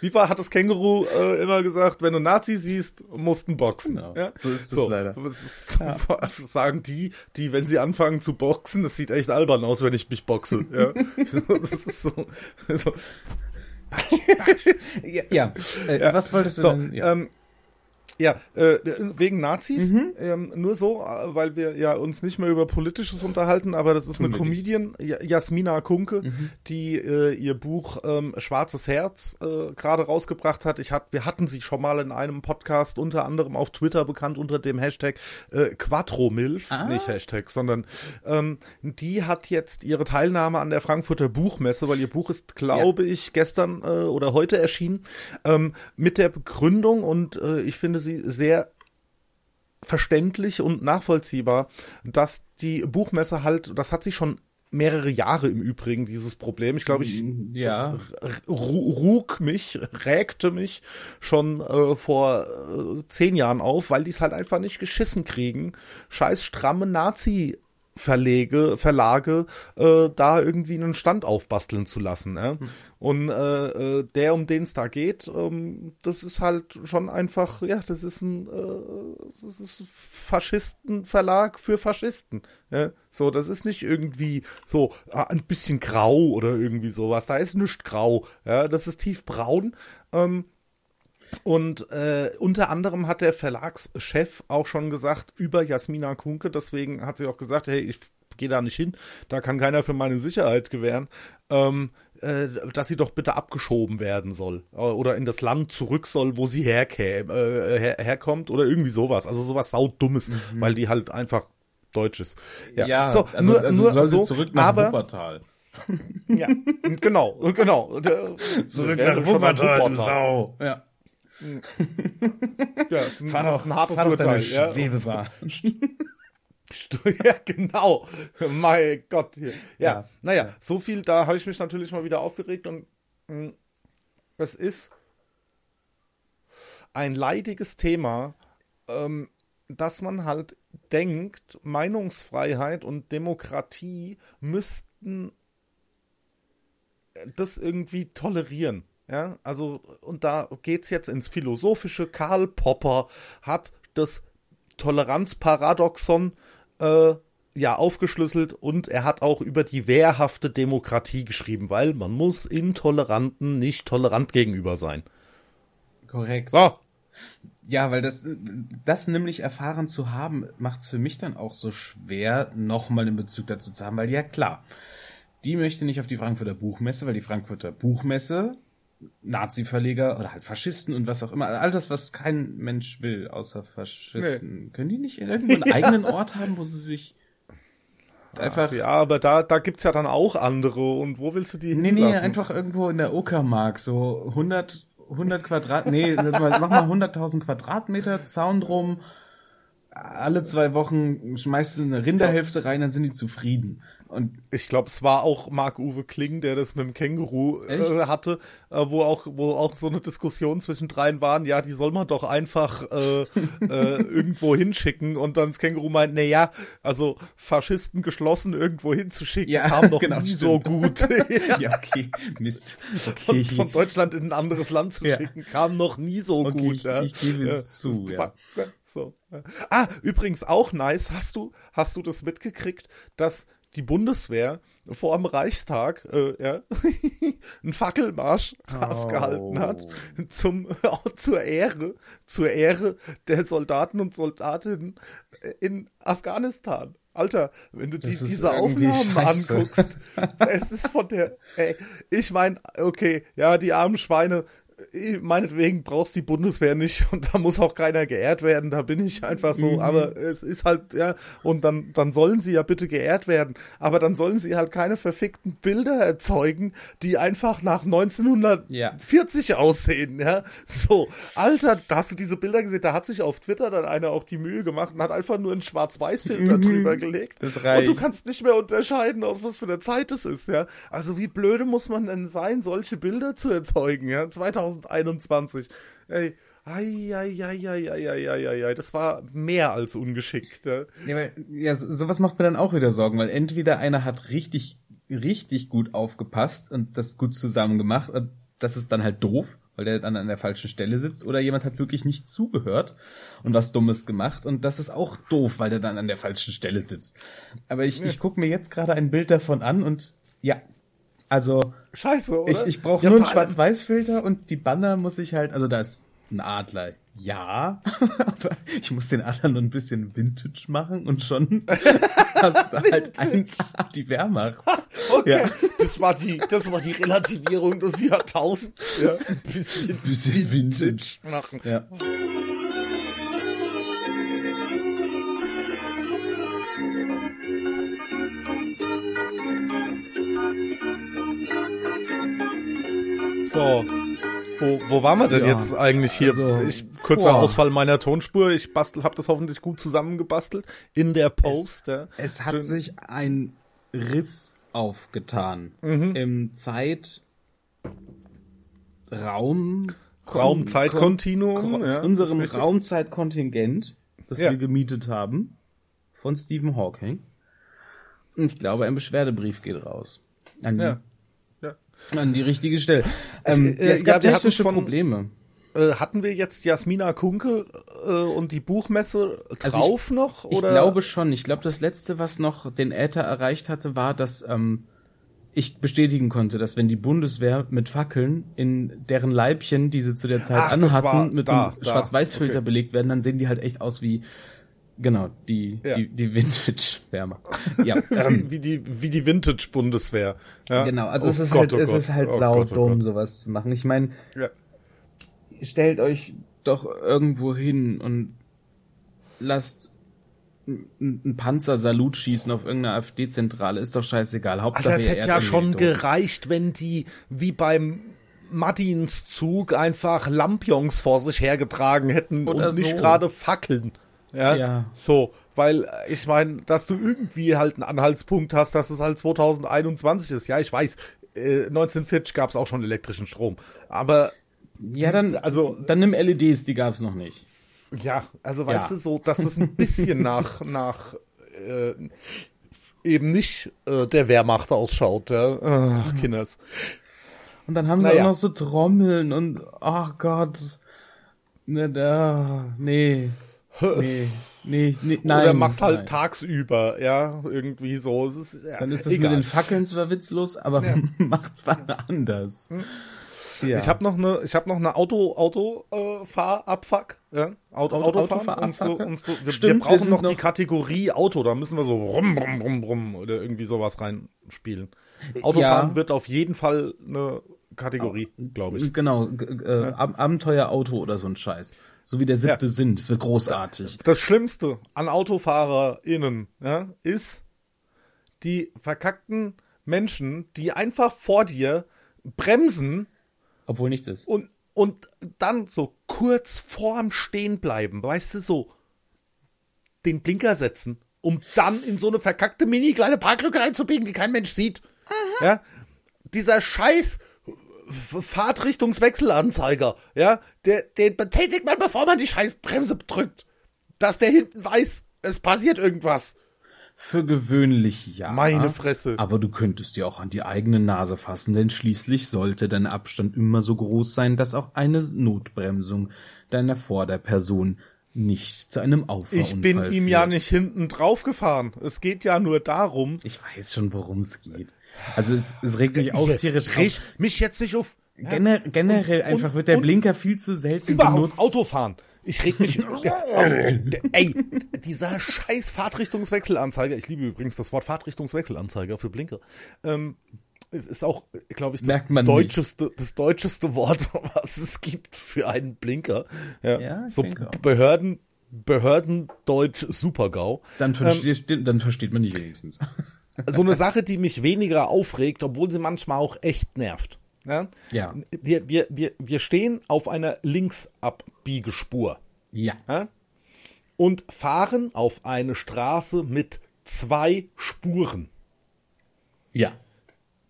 wie war, hat das Känguru äh, immer gesagt, wenn du Nazi siehst, musst du boxen. Genau. Ja? So ist es leider. Das, ist super. das sagen die, die, wenn sie anfangen zu boxen, das sieht echt albern aus, wenn ich mich boxe. Ja? das ist so, so Ja, ja. Äh, Ja. was wolltest du So, denn? Ja. ähm, ja, äh, wegen Nazis, Mhm. ähm, nur so, äh, weil wir ja uns nicht mehr über Politisches unterhalten, aber das ist eine Tun nicht. Comedian, Ja- Jasmina Kunke, Mhm. die äh, ihr Buch ähm, Schwarzes Herz äh, gerade rausgebracht hat. Ich hat, wir hatten sie schon mal in einem Podcast, unter anderem auf Twitter bekannt unter dem Hashtag äh, Quattromilf, Ah. nicht Hashtag, sondern ähm, die hat jetzt ihre Teilnahme an der Frankfurter Buchmesse, weil ihr Buch ist, glaube ich, gestern äh, oder heute erschienen, ähm, mit der Begründung und äh, ich finde sie sehr verständlich und nachvollziehbar, dass die Buchmesse halt, das hat sie schon mehrere Jahre im Übrigen, dieses Problem. Ich glaube, ich ja. ru- rug mich, rägte mich schon äh, vor äh, zehn Jahren auf, weil die es halt einfach nicht geschissen kriegen, scheiß stramme Nazi Verlege, Verlage, äh, da irgendwie einen Stand aufbasteln zu lassen. Äh? Und äh, der, um den es da geht, ähm, das ist halt schon einfach, ja, das ist ein äh, das ist Faschistenverlag für Faschisten. So, das ist nicht irgendwie so ah, ein bisschen grau oder irgendwie sowas. Da ist nichts grau. Ja? Das ist tiefbraun. Ähm, und äh, unter anderem hat der Verlagschef auch schon gesagt über Jasmina Kunke, deswegen hat sie auch gesagt, hey, ich gehe da nicht hin, da kann keiner für meine Sicherheit gewähren, ähm, äh, dass sie doch bitte abgeschoben werden soll äh, oder in das Land zurück soll, wo sie herkäm, äh, her, herkommt oder irgendwie sowas. Also sowas saudummes, weil die halt einfach deutsch ist. Ja, Ja, so, also, nur, also nur soll so, sie zurück nach aber, Wuppertal. Ja, genau, genau. Der- wäre schon mal Sau. Ja. Ja, ist ein, Fahr ist doch, ein hartes fahr Urteil. Ja. Schwebebahn. Ja, genau. mein Gott. Ja, Ja. naja, so viel, da habe ich mich natürlich mal wieder aufgeregt und mh, es ist ein leidiges Thema, ähm, dass man halt denkt, Meinungsfreiheit und Demokratie müssten das irgendwie tolerieren. Ja, also, und da geht's jetzt ins Philosophische. Karl Popper hat das Toleranzparadoxon äh, ja aufgeschlüsselt und er hat auch über die wehrhafte Demokratie geschrieben, weil man muss Intoleranten nicht tolerant gegenüber sein. Korrekt. So, Ja, weil das, das nämlich erfahren zu haben, macht es für mich dann auch so schwer, nochmal in Bezug dazu zu haben, weil ja klar, die möchte nicht auf die Frankfurter Buchmesse, weil die Frankfurter Buchmesse, Nazi-Verleger oder halt Faschisten und was auch immer, all das, was kein Mensch will, außer Faschisten. Können die nicht irgendwo einen eigenen Ort haben, wo sie sich einfach ja, aber da, da gibt's ja dann auch andere und wo willst du die Nee, nee, hinlassen? einfach irgendwo in der Uckermark, so 100, 100 Quadrat, nee, mach mal 100.000 Quadratmeter, Zaun drum, alle zwei Wochen schmeißt du eine Rinderhälfte rein, dann sind die zufrieden. Und Ich glaube, es war auch Marc-Uwe Kling, der das mit dem Känguru äh, hatte, äh, wo auch wo auch so eine Diskussion zwischen dreien waren, ja, die soll man doch einfach äh, äh, irgendwo hinschicken und dann das Känguru meint, na ja, also Faschisten geschlossen irgendwo hinzuschicken, Ja, kam doch genau, nie stimmt. so gut. ja. ja, okay, Mist. Von, Okay. von Deutschland in ein anderes Land zu Ja. schicken, kam noch nie so Okay, gut. ich- ja. ich gebe es zu, ja. So. Ah, übrigens auch nice. Hast du, hast du das mitgekriegt, dass die Bundeswehr vor dem Reichstag äh, ja, einen Fackelmarsch abgehalten hat zum zur Ehre zur Ehre der Soldaten und Soldatinnen in Afghanistan. Alter, wenn du die, diese Aufnahmen scheiße. anguckst, es ist von der, ey, ich meine, okay, ja, die armen Schweine, meinetwegen brauchst die Bundeswehr nicht und da muss auch keiner geehrt werden, da bin ich einfach so, Mhm. aber es ist halt, ja, und dann, dann sollen sie ja bitte geehrt werden, aber dann sollen sie halt keine verfickten Bilder erzeugen, die einfach nach 1940 aussehen, ja, so, Alter, da hast du diese Bilder gesehen, da hat sich auf Twitter dann einer auch die Mühe gemacht und hat einfach nur einen Schwarz-Weiß-Filter drüber gelegt Mhm. Das und du reicht. kannst nicht mehr unterscheiden, aus was für einer Zeit es ist, ja. Also wie blöde muss man denn sein, solche Bilder zu erzeugen, ja, 2021. Ey, Eieieiei, das war mehr als ungeschickt. Ne? Ja, ja so, sowas macht mir dann auch wieder Sorgen, weil entweder einer hat richtig, richtig gut aufgepasst und das gut zusammen gemacht, das ist dann halt doof, weil der dann an der falschen Stelle sitzt, oder jemand hat wirklich nicht zugehört und was Dummes gemacht und das ist auch doof, weil der dann an der falschen Stelle sitzt. Aber ich, ja. ich gucke mir jetzt gerade ein Bild davon an und ja, also Scheiße, oder? ich, ich brauche Ja, nur einen Schwarz-Weiß-Filter und die Banner muss ich halt, also da ist ein Adler, ja, aber ich muss den Adler nur ein bisschen Vintage machen und schon hast du halt 1A die Wehrmacht. Okay, Ja. das war die, das war die Relativierung des Jahrtausends, ja. Ein bisschen, Bisschen Vintage. machen. Ja. So. Wo, wo waren wir denn Ja, jetzt eigentlich hier? also, ich, kurzer boah. Ausfall meiner Tonspur. Ich bastel, hab das hoffentlich gut zusammengebastelt in der Post. ja. Es hat Schön- sich ein Riss aufgetan Mhm. im Zeit Raum Raum-Zeit-Kontinuum, Kon- ja, unserem. Raumzeitkontingent, das Ja. wir gemietet haben von Stephen Hawking. Und ich glaube, ein Beschwerdebrief geht raus. An Ja. Ja. an die richtige Stelle. Ähm, äh, ja, es ja, gab hatten technische von- Probleme. Äh, hatten wir jetzt Jasmina Kunke äh, und die Buchmesse Also drauf noch? Ich Oder? glaube schon. Ich glaube, das letzte, was noch den Äther erreicht hatte, war, dass ähm, ich bestätigen konnte, dass wenn die Bundeswehr mit Fackeln in deren Leibchen, die sie zu der Zeit Ach, anhatten, mit da, einem. Schwarz-Weiß-Filter Okay. belegt werden, dann sehen die halt echt aus wie genau die Ja. die, die Vintage-Wärmer. ja, ähm, wie, die, wie die Vintage-Bundeswehr. Ja? genau. Also Oh es ist Gott, halt oh es Gott, ist halt oh saudumm, oh Gott. sowas zu machen. Ich meine, Ja. stellt euch doch irgendwo hin und lasst ein Panzer-Salut schießen auf irgendeine AfD-Zentrale, ist doch scheißegal. Hauptsache, Alter, es ihr hätte ja schon gereicht, wenn die wie beim Martinszug einfach Lampions vor sich hergetragen hätten Oder und nicht so. gerade Fackeln. Ja, Ja. so, weil äh, ich meine, dass du irgendwie halt einen Anhaltspunkt hast, dass es halt 2021 ist. Ja, ich weiß, äh, 1940 gab es auch schon elektrischen Strom, aber Ja, dann, also- dann nimm LEDs, die gab's noch nicht. Ja, also weißt Ja. du, so, dass das ein bisschen nach, nach äh, eben nicht äh, der Wehrmacht ausschaut, ja. Ach, Kinders. Und dann haben sie Naja. auch noch so Trommeln und ach Gott. Ne, da, nee. Nee, nee, nee, nein. Oder mach's halt nein. tagsüber, ja, irgendwie so. Es ist, ja, Dann ist egal. mit den Fackeln zwar witzlos, aber macht's mal anders. Ja. Ich habe noch eine, ich habe noch eine Auto, Auto, äh, Fahrabfuck, ja, Auto, Auto- Autofahren. Autofahrabfuck, Unsere, ja. unsere, wir, wir Stimmt, wir brauchen sind noch, die noch- Kategorie Auto, da müssen wir so rum, rum, rum, rum oder irgendwie sowas reinspielen. Autofahren Ja. wird auf jeden Fall eine Kategorie, glaube ich. Genau, äh, Ab Abenteuerauto oder so ein Scheiß. So wie der siebte Ja. Sinn, das wird großartig. Das Schlimmste an AutofahrerInnen ja, ist die verkackten Menschen, die einfach vor dir bremsen Obwohl nichts ist. und, und dann so kurz vorm Stehen bleiben, weißt du, so den Blinker setzen, um dann in so eine verkackte mini kleine Parklücke reinzubiegen, die kein Mensch sieht. Ja, dieser Scheiß Fahrtrichtungswechselanzeiger, ja, der, den betätigt man, bevor man die scheiß Bremse drückt. Dass der hinten weiß, es passiert irgendwas. Für gewöhnlich ja. Meine Fresse. Aber du könntest dir auch an die eigene Nase fassen, denn schließlich sollte dein Abstand immer so groß sein, dass auch eine Notbremsung deiner Vorderperson nicht zu einem Auffahrunfall Ich bin ihm ja führt. nicht hinten drauf gefahren. Es geht ja nur darum. Ich weiß schon, worum es geht. Also es, es regt mich auch tierisch auf. Reg mich jetzt nicht auf. Gener generell Und- einfach wird der und- Blinker viel zu selten Überhaupt benutzt. Autofahren. Ich reg mich. ey, dieser scheiß Fahrtrichtungswechselanzeiger. Ich liebe übrigens das Wort Fahrtrichtungswechselanzeiger für Blinker. Ähm, es ist auch, glaube ich, das deutscheste, das deutscheste Wort, was es gibt für einen Blinker. Ja, Ja, so. Behörden, Behördendeutsch Supergau. Dann versteht, dann versteht man die wenigstens. So eine Sache, die mich weniger aufregt, obwohl sie manchmal auch echt nervt. Ja? Ja. Wir, wir, wir, wir stehen auf einer Linksabbiegespur Ja. ja? und fahren auf eine Straße mit zwei Spuren. Ja.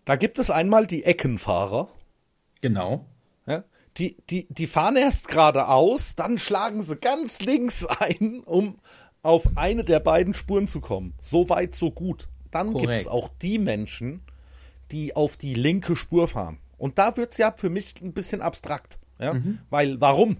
Da gibt es einmal die Eckenfahrer, Genau. ja? die, die, die fahren erst geradeaus, dann schlagen sie ganz links ein, um auf eine der beiden Spuren zu kommen. So weit, so gut. Dann gibt es auch die Menschen, die auf die linke Spur fahren. Und da wird's ja für mich ein bisschen abstrakt. Ja? Mhm. Weil, warum?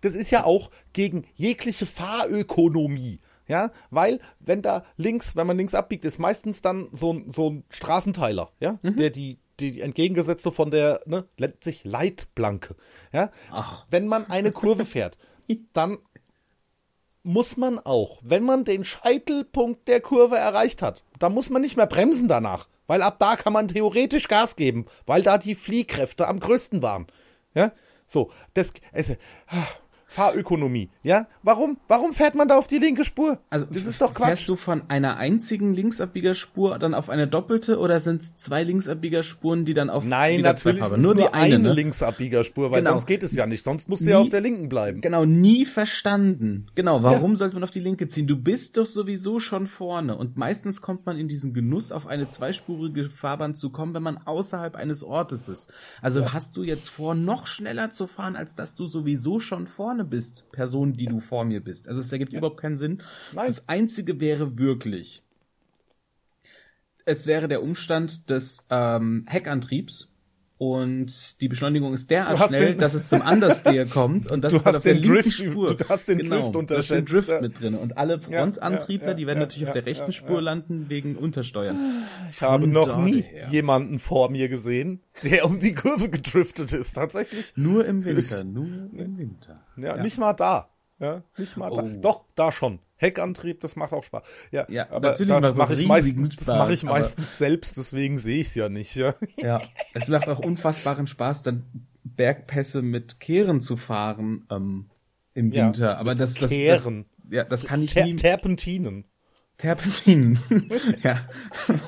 Das ist ja auch gegen jegliche Fahrökonomie. Ja, weil, wenn da links, wenn man links abbiegt, ist meistens dann so ein, so ein Straßenteiler, ja, Mhm. der die, die entgegengesetzte von der, ne, nennt sich Leitplanke. Ja, Ach. wenn man eine Kurve fährt, dann muss man auch, wenn man den Scheitelpunkt der Kurve erreicht hat, da muss man nicht mehr bremsen danach, weil ab da kann man theoretisch Gas geben, weil da die Fliehkräfte am größten waren. Ja, so, das, es, ah, Fahrökonomie, ja, warum, warum fährt man da auf die linke Spur? Also das ist doch Fährst Quatsch. du von einer einzigen Linksabbiegerspur dann auf eine doppelte oder sind es zwei Linksabbiegerspuren, die dann auf Nein, natürlich ist Farben? es Nur die eine, ne? Linksabbiegerspur, weil Genau. sonst geht es ja nicht, sonst musst du ja Nie- auf der linken bleiben. Genau, nie verstanden. Genau, warum sollte man auf die linke ziehen? Du bist doch sowieso schon vorne und meistens kommt man in diesen Genuss, auf eine zweispurige Fahrbahn zu kommen, wenn man außerhalb eines Ortes ist. Also hast du jetzt vor, noch schneller zu fahren, als dass du sowieso schon vorne bist, Person, die du vor mir bist. Also es ergibt überhaupt keinen Sinn. Nein. Das Einzige wäre wirklich, es wäre der Umstand des ähm, Heckantriebs und die Beschleunigung ist derart schnell, dass es zum Understeer kommt und das Du ist hast auf der den linken Drift- Spur. du hast den genau, Drift du hast den unterschätzt, Drift ja. mit drin und alle Frontantriebler, ja, die werden ja, natürlich auf ja, der rechten ja, Spur ja. landen wegen Untersteuern. Ich habe Von noch nie daher. jemanden vor mir gesehen, der um die Kurve gedriftet ist, tatsächlich. Nur im Winter, nur im Winter. Ja, nicht mal da. Ja, nicht mal da. Oh. Doch, da schon. Heckantrieb, das macht auch Spaß. Ja, Ja, aber natürlich das das mache ich meistens, das Spaß, mache ich aber- meistens selbst, deswegen sehe ich es ja nicht. Ja. Ja, es macht auch unfassbaren Spaß, dann Bergpässe mit Kehren zu fahren ähm, im Ja, Winter. Aber das, das, das, Kehren. ja, das kann ich Ter nie. Terpentinen. Terpentinen. ja.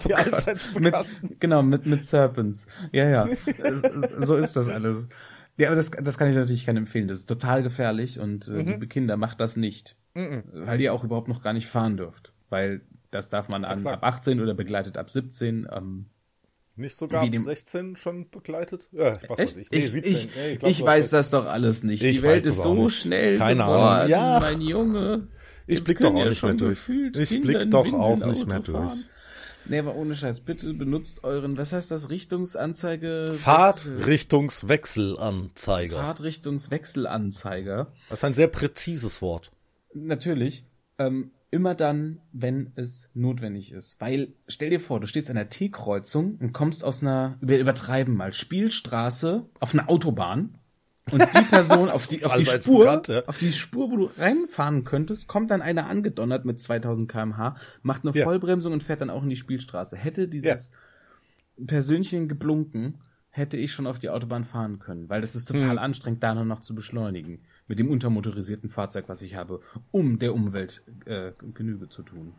Die Oh allseits mit, bekannten. genau, mit, mit Serpents. Ja, ja. So ist das alles. Ja, aber das, das kann ich natürlich keinem empfehlen. Das ist total gefährlich und äh, Mhm. liebe Kinder, macht das nicht. Weil ihr auch überhaupt noch gar nicht fahren dürft. Weil das darf man an, ab 18 oder begleitet ab 17. Ähm, Nicht sogar ab dem- 16 schon begleitet? Ja, was Echt? weiß ich. Ich, Nee, ich, 17. ich, Nee, glaub, du weiß das doch alles nicht. Ich Die Welt weiß ist so nicht. schnell Keine Ahnung. Ja. mein Junge. Ich blick doch auch nicht mehr durch. Ich Kinder blick doch auch nicht mehr durch. fahren. Nee, aber ohne Scheiß, bitte benutzt euren, was heißt das, Richtungsanzeige? Fahrtrichtungswechselanzeiger. Fahrtrichtungswechselanzeiger. Das ist ein sehr präzises Wort. Natürlich. Ähm, immer dann, wenn es notwendig ist. Weil, stell dir vor, du stehst an der T-Kreuzung und kommst aus einer, wir übertreiben mal, Spielstraße auf einer Autobahn und die Person auf die, auf die Spur, bekannt, ja. auf die Spur, wo du reinfahren könntest, kommt dann einer angedonnert mit 2000 kmh, macht eine Ja. Vollbremsung und fährt dann auch in die Spielstraße. Hätte dieses Persönchen geblunken, hätte ich schon auf die Autobahn fahren können, weil das ist total Hm. anstrengend, da nur noch zu beschleunigen. Mit dem untermotorisierten Fahrzeug, was ich habe, um der Umwelt äh, Genüge zu tun.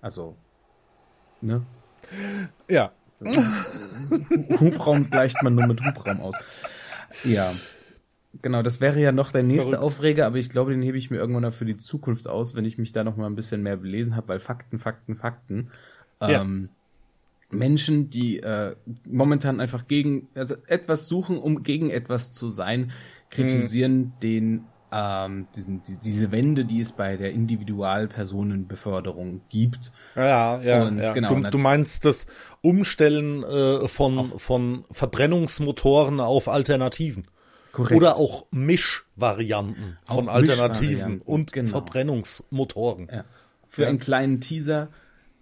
Also, ne? Ja. Hubraum gleicht man nur mit Hubraum aus. Ja. Genau, das wäre ja noch der nächste Verrückt. Aufreger, aber ich glaube, den hebe ich mir irgendwann noch für die Zukunft aus, wenn ich mich da noch mal ein bisschen mehr belesen habe, weil Fakten, Fakten, Fakten. Ja. Ähm, Menschen, die äh, momentan einfach gegen, also etwas suchen, um gegen etwas zu sein, kritisieren den ähm, diesen, die, diese Wende, die es bei der Individualpersonenbeförderung gibt. Ja, ja, Und ja. genau, du, du meinst das Umstellen äh, von, von Verbrennungsmotoren auf Alternativen. Korrekt. Oder auch Mischvarianten Auch von Alternativen Mischvarianten, und genau. Verbrennungsmotoren. Ja. Für Ja. einen kleinen Teaser,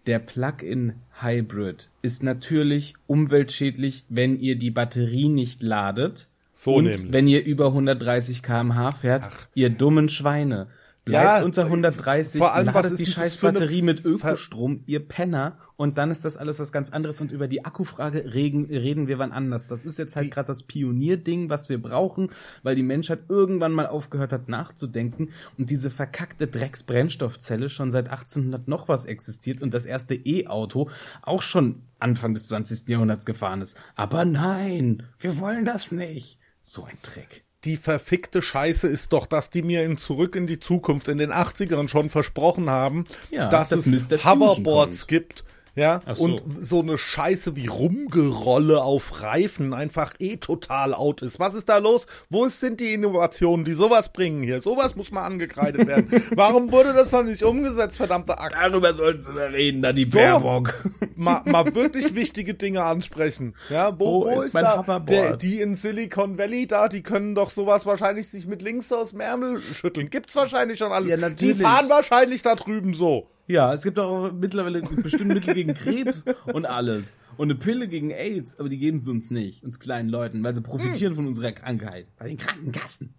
der Plug-in Hybrid ist natürlich umweltschädlich, wenn ihr die Batterie nicht ladet. So und nämlich. wenn ihr über 130 km/h fährt, ihr dummen Schweine. Bleibt Ja, unter 130, vor allem, was ladet die scheiß Batterie mit Ökostrom, ihr Penner, und dann ist das alles was ganz anderes und über die Akkufrage reden, reden wir wann anders. Das ist jetzt halt gerade das Pionierding, was wir brauchen, weil die Menschheit irgendwann mal aufgehört hat nachzudenken und diese verkackte Drecksbrennstoffzelle schon seit 1800 noch was existiert und das erste E-Auto auch schon Anfang des 20. Jahrhunderts gefahren ist. Aber nein, wir wollen das nicht. So ein Dreck. die verfickte Scheiße ist doch, dass die mir in Zurück in die Zukunft in den 80ern schon versprochen haben, Ja, dass dass es Hoverboards gibt. Ja, so. und so eine Scheiße wie Rumgerolle auf Reifen einfach eh total out ist. Was ist da los? Wo sind die Innovationen, die sowas bringen hier? Sowas muss mal angekreidet werden. Warum wurde das noch nicht umgesetzt, verdammte Axt? Darüber sollten sie da reden, da die So. Baerbock. mal, mal wirklich wichtige Dinge ansprechen. Ja, wo, Wo wo, ist ist, da der, die in Silicon Valley da, die können doch sowas wahrscheinlich sich mit links aus dem Ärmel schütteln. Gibt's wahrscheinlich schon alles. Ja, die natürlich. fahren wahrscheinlich da drüben so. Ja, es gibt auch mittlerweile bestimmt Mittel gegen Krebs und alles. Und eine Pille gegen AIDS, aber die geben sie uns nicht, uns kleinen Leuten, weil sie profitieren von unserer Krankheit. Bei den Krankenkassen.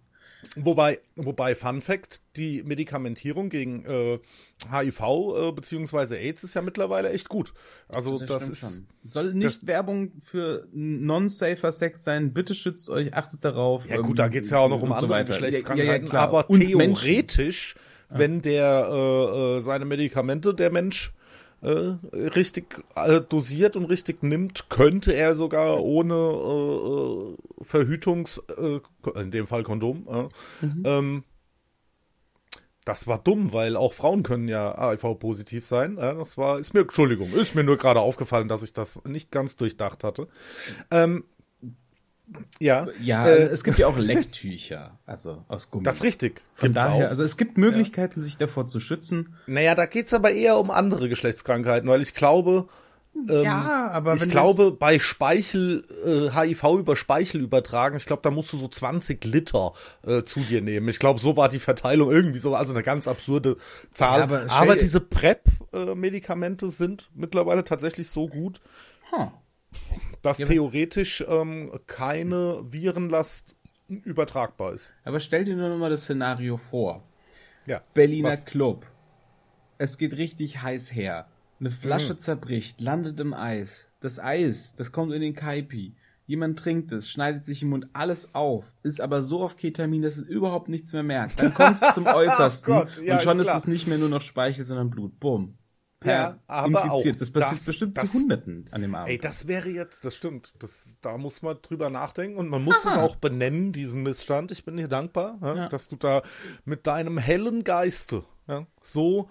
Wobei, wobei Fun Fact, die Medikamentierung gegen äh, HIV äh, beziehungsweise AIDS ist ja mittlerweile echt gut. Also das, stimmt ist Soll nicht Werbung für non-safer Sex sein. Bitte schützt euch, achtet darauf. Ja gut, ähm, da geht's ja auch noch um so andere weiter. Geschlechtskrankheiten, klar. aber Und theoretisch, wenn der äh, äh, seine Medikamente der Mensch äh, richtig äh, dosiert und richtig nimmt, könnte er sogar ohne äh, äh, Verhütungs, äh, in dem Fall Kondom, Mhm. ähm, das war dumm, weil auch Frauen können ja HIV-positiv sein. Ja, das war, ist mir, Entschuldigung, ist mir nur gerade aufgefallen, dass ich das nicht ganz durchdacht hatte. Ähm, ja, Ja, äh, es gibt ja auch Lecktücher, also aus Gummi. das ist richtig. Von Gibt's daher, auch. also es gibt Möglichkeiten, sich davor zu schützen. Naja, da geht's aber eher um andere Geschlechtskrankheiten, weil ich glaube, ähm, ja, aber ich wenn du glaube, bei Speichel, äh, HIV über Speichel übertragen, ich glaube, da musst du so 20 Liter äh, zu dir nehmen. Ich glaube, so war die Verteilung irgendwie so, also eine ganz absurde Zahl. Ja, aber aber diese PrEP-Medikamente sind mittlerweile tatsächlich so gut, Hm. Dass Ja, theoretisch ähm, keine Virenlast übertragbar ist. Aber stell dir nur noch mal das Szenario vor. Ja. Berliner Was? Club. Es geht richtig heiß her. Eine Flasche zerbricht, landet im Eis. Das Eis, das kommt in den Kaipi. Jemand trinkt es, schneidet sich im Mund alles auf, ist aber so auf Ketamin, dass es überhaupt nichts mehr merkt. Dann kommt es zum Äußersten Gott, ja, und schon ist ist, es nicht mehr nur noch Speichel, sondern Blut. Bumm. Ja, aber infiziert. auch das passiert das- bestimmt das- zu Hunderten an dem Abend. Ey, das wäre jetzt, das stimmt. Das, da muss man drüber nachdenken und man muss es auch benennen, diesen Missstand. Ich bin dir dankbar, ja, Ja. dass du da mit deinem hellen Geiste ja, so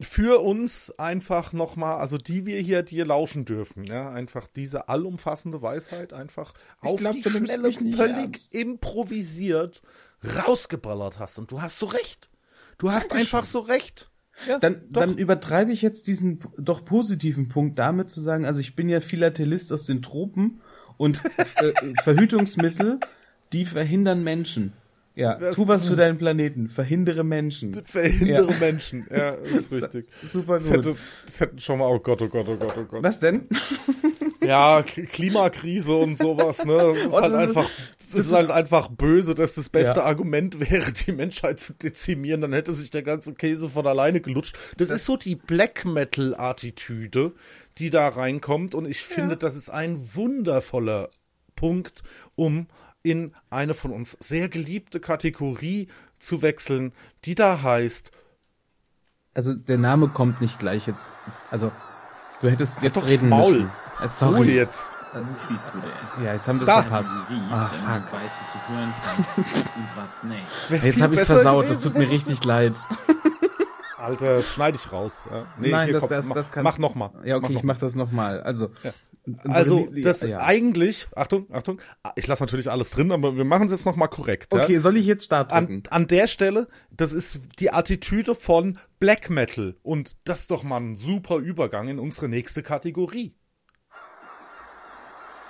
für uns einfach nochmal, also die wir hier dir lauschen dürfen, ja, einfach diese allumfassende Weisheit einfach auf glaub, die Schnelle völlig ernst. improvisiert rausgeballert hast. Und du hast so recht. Du hast einfach so recht. Ja, Dann, doch. dann übertreibe ich jetzt diesen doch positiven Punkt damit zu sagen, also ich bin ja Philatelist aus den Tropen und äh, Verhütungsmittel, die verhindern Menschen. Ja, Das tu was für deinen Planeten, verhindere Menschen. Verhindere Ja. Menschen. Ja, das ist richtig. Das ist super Das gut. hätte, das hätten schon mal, oh Gott, oh Gott, oh Gott, oh Gott. Was denn? Ja, Klimakrise und sowas, ne? Das ist Oh, halt das ist- einfach, das ist halt einfach böse, dass das beste Ja. Argument wäre, die Menschheit zu dezimieren, dann hätte sich der ganze Käse von alleine gelutscht. Das ist so die Black Metal Attitüde, die da reinkommt und ich finde, das ist ein wundervoller Punkt, um in eine von uns sehr geliebte Kategorie zu wechseln, die da heißt Also der Name kommt nicht gleich jetzt. Also du hättest jetzt doch reden das Maul. müssen. Äh, Ruhe Sorry. jetzt. Ja, jetzt haben wir es verpasst. Ah, fuck. Du weißt, was du hören kannst und was nicht. Wär Jetzt habe ich besser versaut. Das tut mir richtig leid. Alter, schneide ich raus. Ja. Nee, Nein, hier, das, komm, das, mach, das kannst mach noch mal. Ja, okay, mach ich noch mach das noch mal. Also, unsere Also, das ja. eigentlich, Achtung, Achtung, ich lasse natürlich alles drin, aber wir machen es jetzt nochmal korrekt. Okay, Ja? soll ich jetzt Start drücken? An, an der Stelle, das ist die Attitüde von Black Metal. Und das ist doch mal ein super Übergang in unsere nächste Kategorie.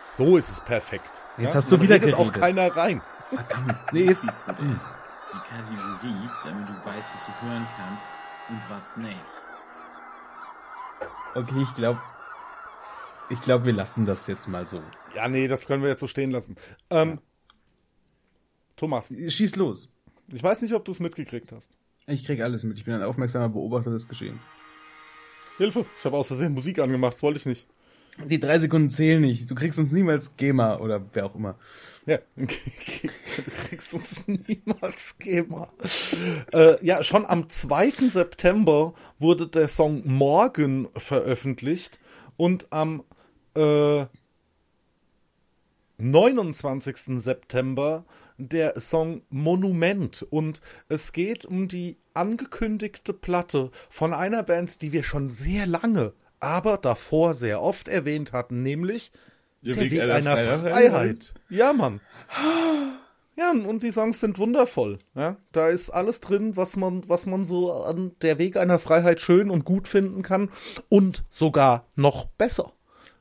So ist es perfekt. Jetzt hast du wieder redet auch geredet. keiner rein. Nee, jetzt. Die Kategorie, damit du weißt, was du hören kannst und was nicht. Okay, ich glaube, ich glaube, wir lassen das jetzt mal so. Ja, nee, das können wir jetzt so stehen lassen. Ähm, Thomas, Schieß los. ich weiß nicht, ob du es mitgekriegt hast. Ich krieg alles mit. Ich bin ein aufmerksamer Beobachter des Geschehens. Hilfe, ich habe aus Versehen Musik angemacht, das wollte ich nicht. Die drei Sekunden zählen nicht. Du kriegst uns niemals GEMA oder wer auch immer. Ja, du kriegst uns niemals GEMA. Äh, ja, schon am 2. September wurde der Song Morgen veröffentlicht und am äh, 29. September der Song Monument und es geht um die angekündigte Platte von einer Band, die wir schon sehr lange, aber davor sehr oft erwähnt hatten, nämlich der Weg, einer, Freiheit. Ja, Mann. Ja, und die Songs sind wundervoll. Ja, da ist alles drin, was man, was man so an der Weg einer Freiheit schön und gut finden kann und sogar noch besser.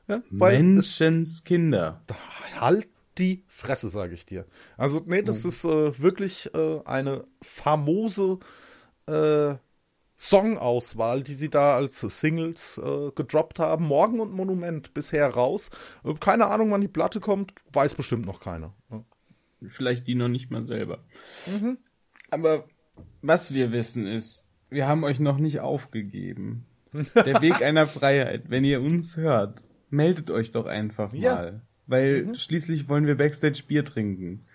Ja, Menschenskinder. halt die Fresse, sage ich dir. Also, nee, das ist äh, wirklich äh, eine famose äh, Songauswahl, die sie da als Singles äh, gedroppt haben. Morgen und Monument bisher raus. Äh, keine Ahnung, wann die Platte kommt, weiß bestimmt noch keiner. Ja. Vielleicht die noch nicht mal selber. Aber was wir wissen ist, wir haben euch noch nicht aufgegeben. Der Weg einer Freiheit. Wenn ihr uns hört, meldet euch doch einfach Ja. mal. Weil schließlich wollen wir Backstage Bier trinken.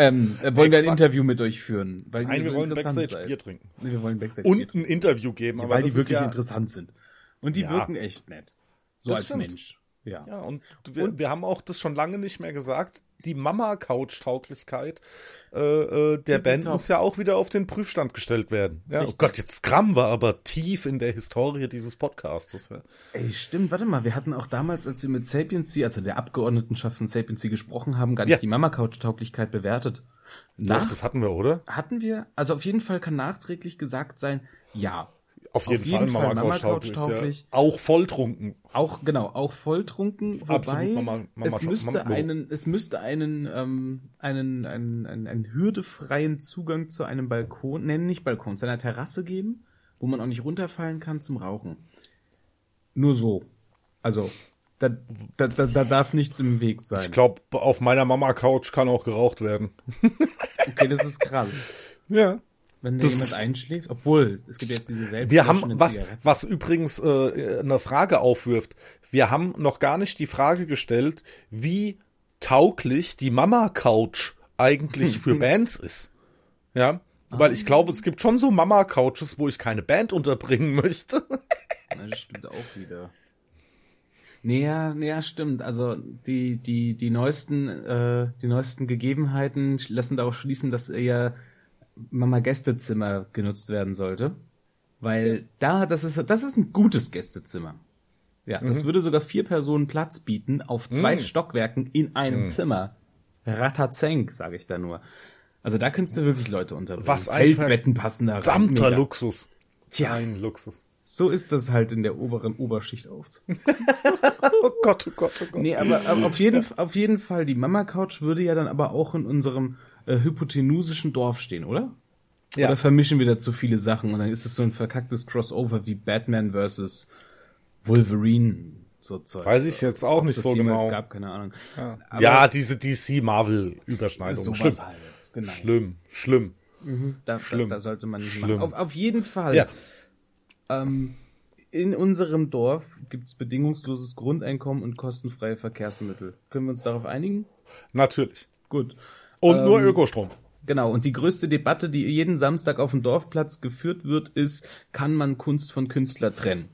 Ähm, äh, wollen wir ein. Interview mit euch führen. Weil Nein, wir so wollen Backstage seid. Bier trinken. Nee, wir wollen Backstage Bier Und trinken. ein Interview geben, Ja, weil die wirklich ja, interessant sind. Und die Ja. wirken echt nett. So Das als stimmt. Mensch. Ja. Ja, und wir, wir haben auch das schon lange nicht mehr gesagt. Die Mama-Couch-Tauglichkeit äh, äh, der Band Tippitopp. muss ja auch wieder auf den Prüfstand gestellt werden. Ja, oh. Gott, jetzt Gramm war aber tief in der Historie dieses Podcastes. Ja. Ey, stimmt, warte mal, wir hatten auch damals, als wir mit Sapiency, also der Abgeordnetenschaft von Sapiency gesprochen haben, gar nicht Ja. die Mama-Couch-Tauglichkeit bewertet. Doch, Nach, das hatten wir, oder? hatten wir, also auf jeden Fall kann nachträglich gesagt sein, ja. Auf jeden, jeden Fall, Fall Mama-Couch-tauglich. Mama-Couch-tauglich. Ja. Auch volltrunken. Auch, genau, auch volltrunken, wobei Mama- Mama- es müsste Mama- einen, es müsste einen, ähm, einen, einen, einen, einen hürdefreien Zugang zu einem Balkon, nennen nicht Balkon, zu einer Terrasse geben, wo man auch nicht runterfallen kann zum Rauchen. Nur so. Also, da, da, da, da darf nichts im Weg sein. Ich glaube, auf meiner Mama-Couch kann auch geraucht werden. okay, das ist krass. Ja. Wenn da jemand einschläft, obwohl, es gibt jetzt diese selbst Wir haben, was, was übrigens äh, eine Frage aufwirft, wir haben noch gar nicht die Frage gestellt, wie tauglich die Mama-Couch eigentlich für Bands ist. Ja, weil ich glaube, es gibt schon so Mama-Couches, wo ich keine Band unterbringen möchte. Das stimmt auch wieder. Nee, ja, nee, ja, stimmt. Also die, die, die neuesten, äh, die neuesten Gegebenheiten lassen darauf schließen, dass eher Mama-Gästezimmer genutzt werden sollte. Weil da, das ist, das ist ein gutes Gästezimmer. Ja, das würde sogar vier Personen Platz bieten auf zwei Mhm. Stockwerken in einem Zimmer. Ratazenk, sage ich da nur. Also da könntest du wirklich Leute unterbringen. Was ein Feldbetten passen da rein. Luxus. Tja. Ein Luxus. So ist das halt in der oberen Oberschicht auf. Oh Gott, oh Gott, oh Gott. Nee, aber, aber auf, jeden, auf jeden Fall, die Mama-Couch würde ja dann aber auch in unserem äh, hypotenusischen Dorf stehen, oder? Ja. Oder vermischen wir da zu viele Sachen und dann ist es so ein verkacktes Crossover wie Batman versus Wolverine, so Zeug. Weiß ich jetzt auch Ob nicht es so genau. gab, keine Ahnung. Aber ja, diese DC-Marvel-Überschneidung. sowas Schlimm. halt. Genau. Schlimm, schlimm. Da, Schlimm. Da, da sollte man nicht Schlimm. machen. Auf, auf jeden Fall. Ja. Ähm, in unserem Dorf gibt's bedingungsloses Grundeinkommen und kostenfreie Verkehrsmittel. Können wir uns darauf einigen? Natürlich. Gut. Und nur Ähm, Ökostrom. Genau, und die größte Debatte, die jeden Samstag auf dem Dorfplatz geführt wird, ist, kann man Kunst von Künstler trennen?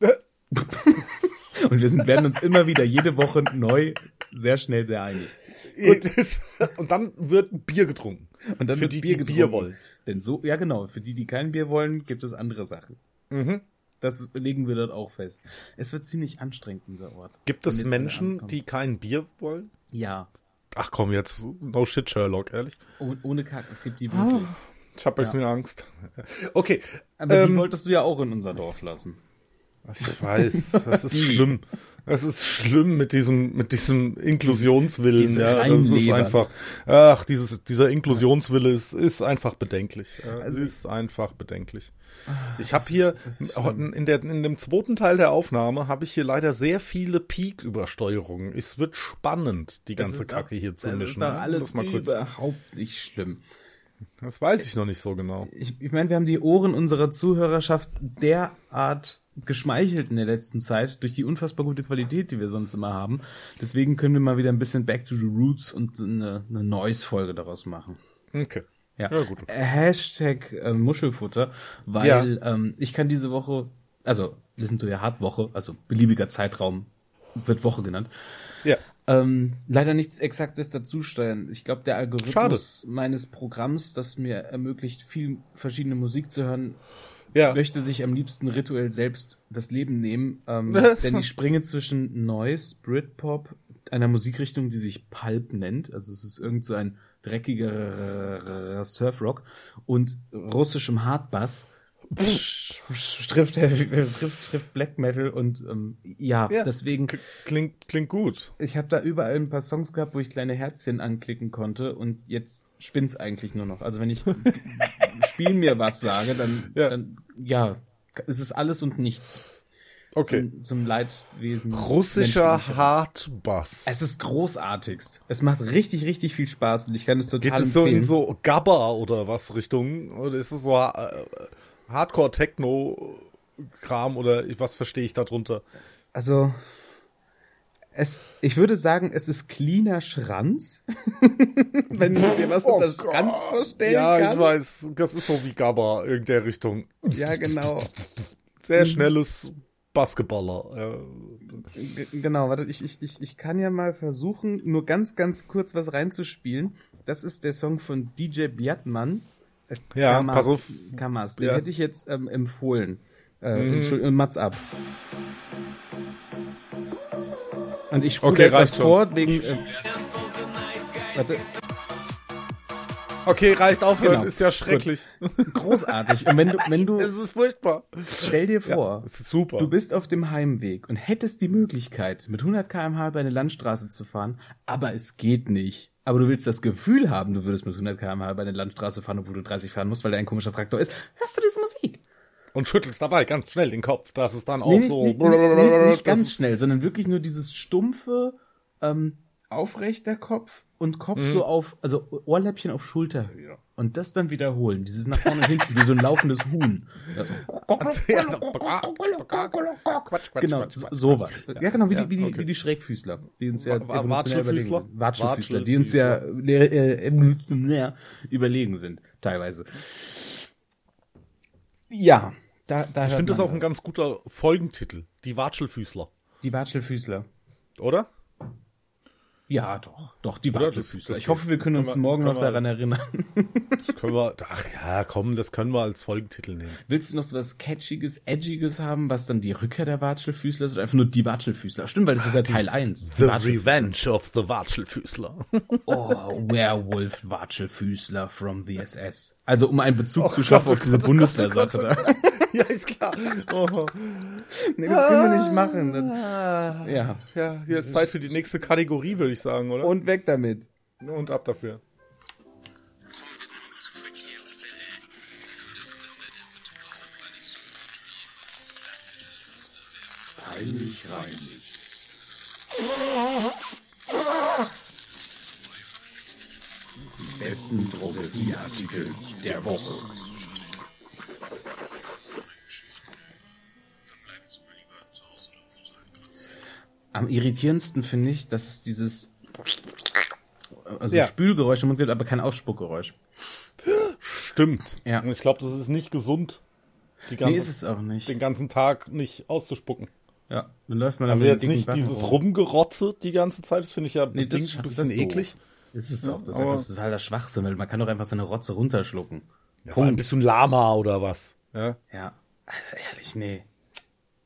und wir sind, werden uns immer wieder jede Woche neu sehr schnell sehr einig. Gut. Und dann wird Bier getrunken. Und dann Für wird die, Bier die getrunken. Bier wollen. Denn so, ja genau, für die, die kein Bier wollen, gibt es andere Sachen. Mhm. Das legen wir dort auch fest. Es wird ziemlich anstrengend, unser Ort. Gibt es Menschen, die kein Bier wollen? Ja, Ach komm, jetzt no shit, Sherlock, ehrlich. oh, ohne Kack, es gibt die Ah. wirklich. Ich habe ein bisschen Angst. Okay, Aber die ähm, wolltest du ja auch in unser Dorf lassen. Ich weiß, das ist schlimm. Es ist schlimm mit diesem, mit diesem Inklusionswillen. Diese ja, das ist einfach, ach, dieses, dieser Inklusionswille ist, ist einfach bedenklich. Also- ist einfach bedenklich. Ich habe hier in, der, in dem zweiten Teil der Aufnahme habe ich hier leider sehr viele Peak-Übersteuerungen. Es wird spannend, die ganze Kacke doch- hier zu das mischen. ist doch ne? alles das, mal kurz, überhaupt nicht schlimm. das weiß ich noch nicht so genau. Ich, ich meine, wir haben die Ohren unserer Zuhörerschaft derart geschmeichelt in der letzten Zeit durch die unfassbar gute Qualität, die wir sonst immer haben. Deswegen können wir mal wieder ein bisschen Back to the Roots und eine, eine Noise-Folge daraus machen. Okay. Ja, Ja, gut. Hashtag äh, Muschelfutter, weil ähm, ich kann diese Woche, also Listen to Your Heart Woche, also beliebiger Zeitraum, wird Woche genannt, Ja. ähm, leider nichts Exaktes dazu steuern. Ich glaube, der Algorithmus meines Programms, das mir ermöglicht, viel verschiedene Musik zu hören, Ja. möchte sich am liebsten rituell selbst das Leben nehmen, ähm, denn ich springe zwischen Noise, Britpop, einer Musikrichtung, die sich Pulp nennt, also es ist irgend so ein dreckiger Surfrock und russischem Hardbass. Trifft, trifft, trifft Black Metal und ähm, ja, Ja. deswegen Klingt, klingt gut. ich habe da überall ein paar Songs gehabt, wo ich kleine Herzchen anklicken konnte und jetzt spinnt's eigentlich nur noch. Also wenn ich Spiel mir was sage, dann Ja. dann, ja es ist alles und nichts Okay. zum, zum Leidwesen. Russischer. Hardbass. Es ist großartigst. Es macht richtig, richtig viel Spaß und ich kann es total Geht es so empfehlen. in so Gabba oder was Richtung? Oder ist es so äh, Hardcore-Techno-Kram oder was verstehe ich darunter? Also es, ich würde sagen, es ist cleaner Schranz. Wenn du dir was unter Schranz vorstellen Oh ja, kannst. ich weiß, das ist so wie Gabba in der Richtung. Ja, genau. Sehr schnelles Basketballer. Ja. G genau, warte, ich, ich, ich, ich kann ja mal versuchen, nur ganz, ganz kurz was reinzuspielen. Das ist der Song von DJ Biatman. Ja, Kamas, pass auf. Kamas, den Ja. hätte ich jetzt ähm, empfohlen. Äh, Mhm. Entschuldigung, Mats ab. Und ich spule Okay, etwas schon. vor, wegen, äh, warte, Okay, reicht aufhören, Genau. ist ja schrecklich. großartig. Und wenn du, wenn du, Es ist furchtbar. stell dir vor, Es ist super. Du bist auf dem Heimweg und hättest die Möglichkeit, mit 100 km/h über eine Landstraße zu fahren, aber es geht nicht. Aber du willst das Gefühl haben, du würdest mit 100 km/h über eine Landstraße fahren, obwohl du 30 fahren musst, weil da ein komischer Traktor ist. Hörst du diese Musik? Und schüttelst dabei ganz schnell den Kopf, dass es dann auch Nee, nicht, so. nicht, nicht, nicht, ganz schnell, sondern wirklich nur dieses stumpfe, ähm, aufrechter Kopf und Kopf so auf, also Ohrläppchen auf Schulterhöhe. Und das dann wiederholen. Dieses nach vorne und hinten, wie so ein laufendes Huhn. Genau, so- sowas. Ja, genau, wie, Ja, die, wie, die, okay. wie die Schrägfüßler, die uns ja Watschelfüßler? überlegen sind. Watschelfüßler, die uns ja äh, überlegen sind, teilweise. Ja, da, da Ich finde das auch ein ganz guter Folgentitel. Die Watschelfüßler. Die Watschelfüßler. Oder? Ja, doch, doch, die das Ich hoffe, wir können uns wir- morgen noch daran erinnern. Das können wir, ach ja, komm, das können wir als Folgentitel nehmen. Willst du noch so was Catchiges, Edgiges haben, was dann die Rückkehr der Watschelfüßler ist oder einfach nur die Watschelfüßler? Stimmt, weil das ist ja Teil 1. The Revenge of the Watschelfüßler. Oh, Werewolf Watschelfüßler from the SS. Also um einen Bezug Oh zu Gott, schaffen oh auf diese Gott, oh Bundeswehrsache Gott, da. Ja, ist klar. Oh. Nee, das können wir nicht machen. Das, Ah. ja. Ja, hier ist Zeit für die nächste Kategorie, würde ich sagen, oder? Und weg damit. Und ab dafür. Peinlich reinlich. besten Drogerieartikel der Woche. Am irritierendsten finde ich, dass es dieses also Ja. Spülgeräusch im Mund gibt, aber kein Ausspuckgeräusch. Stimmt. Ja. Und ich glaube, das ist nicht gesund, die ganze, Nee, ist es auch nicht. den ganzen Tag nicht auszuspucken. Ja, dann läuft man dann Also jetzt nicht Backen dieses rum. Rumgerotze die ganze Zeit, das finde ich ja Nee, das ein das bisschen ist doof. Ist auch, das ist einfach totaler Schwachsinn, weil man kann doch einfach seine Rotze runterschlucken. Vor allem bist du ein Lama oder was? Ja. Ja, also ehrlich, nee.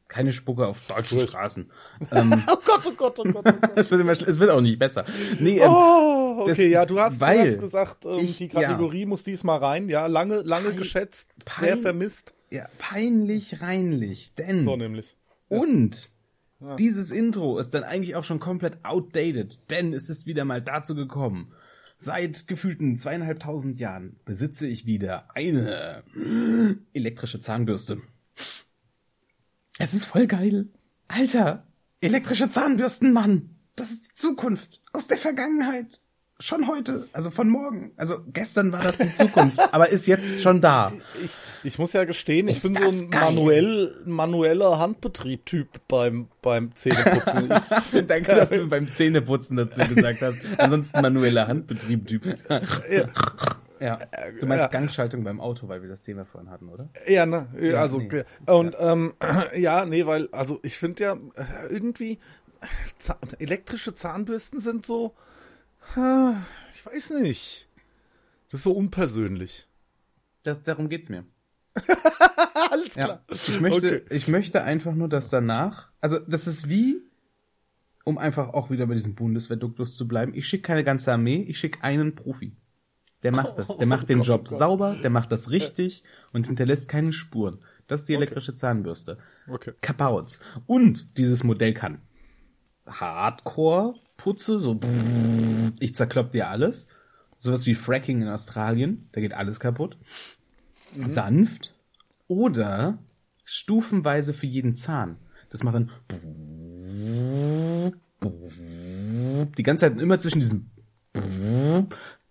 Keine Spucke auf deutschen Straßen. Ähm, Oh Gott, oh Gott, oh Gott, oh Gott. es, wird immer, es wird auch nicht besser. Nee, ähm, Oh, okay, Das- ja, du hast, weil du hast gesagt, ähm, ich- die Kategorie muss diesmal rein. Ja, lange, lange geschätzt, Pein- sehr vermisst. ja, peinlich reinlich. Denn So nämlich. Und dieses Intro ist dann eigentlich auch schon komplett outdated, denn es ist wieder mal dazu gekommen. Seit gefühlten zweieinhalbtausend Jahren besitze ich wieder eine elektrische Zahnbürste. Es ist voll geil. Alter, elektrische Zahnbürsten, Mann. Das ist die Zukunft aus der Vergangenheit. Schon heute, also von morgen. Also gestern war das die Zukunft, aber ist jetzt schon da. Ich, ich muss ja gestehen, ich Ist bin so ein geil. manuell, manueller Handbetrieb-Typ beim, beim Zähneputzen. Danke, dass du beim Zähneputzen dazu gesagt hast. Ansonsten manueller Handbetrieb, Typ. Ja. Du meinst Ja. Gangschaltung beim Auto, weil wir das Thema vorhin hatten, oder? Ja, ne, also, nee. und, ähm, ja, nee, weil, also, ich finde ja, äh, irgendwie, Zahn, elektrische Zahnbürsten sind so, ich weiß nicht. Das ist so unpersönlich. Das, darum geht's mir. Alles Ja. klar. Ich möchte, Okay. ich möchte einfach nur, dass danach, also das ist wie, um einfach auch wieder bei diesem Bundeswehrduktus zu bleiben, ich schicke keine ganze Armee, ich schicke einen Profi. Der macht das. Der macht den oh Job Gott. sauber, der macht das richtig und hinterlässt keine Spuren. Das ist die elektrische Zahnbürste. Okay. Kapauz. Und dieses Modell kann Hardcore-Putze, so ich zerklopp dir alles. Sowas wie Fracking in Australien, da geht alles kaputt. Sanft. Oder stufenweise für jeden Zahn. Das macht dann die ganze Zeit immer zwischen diesem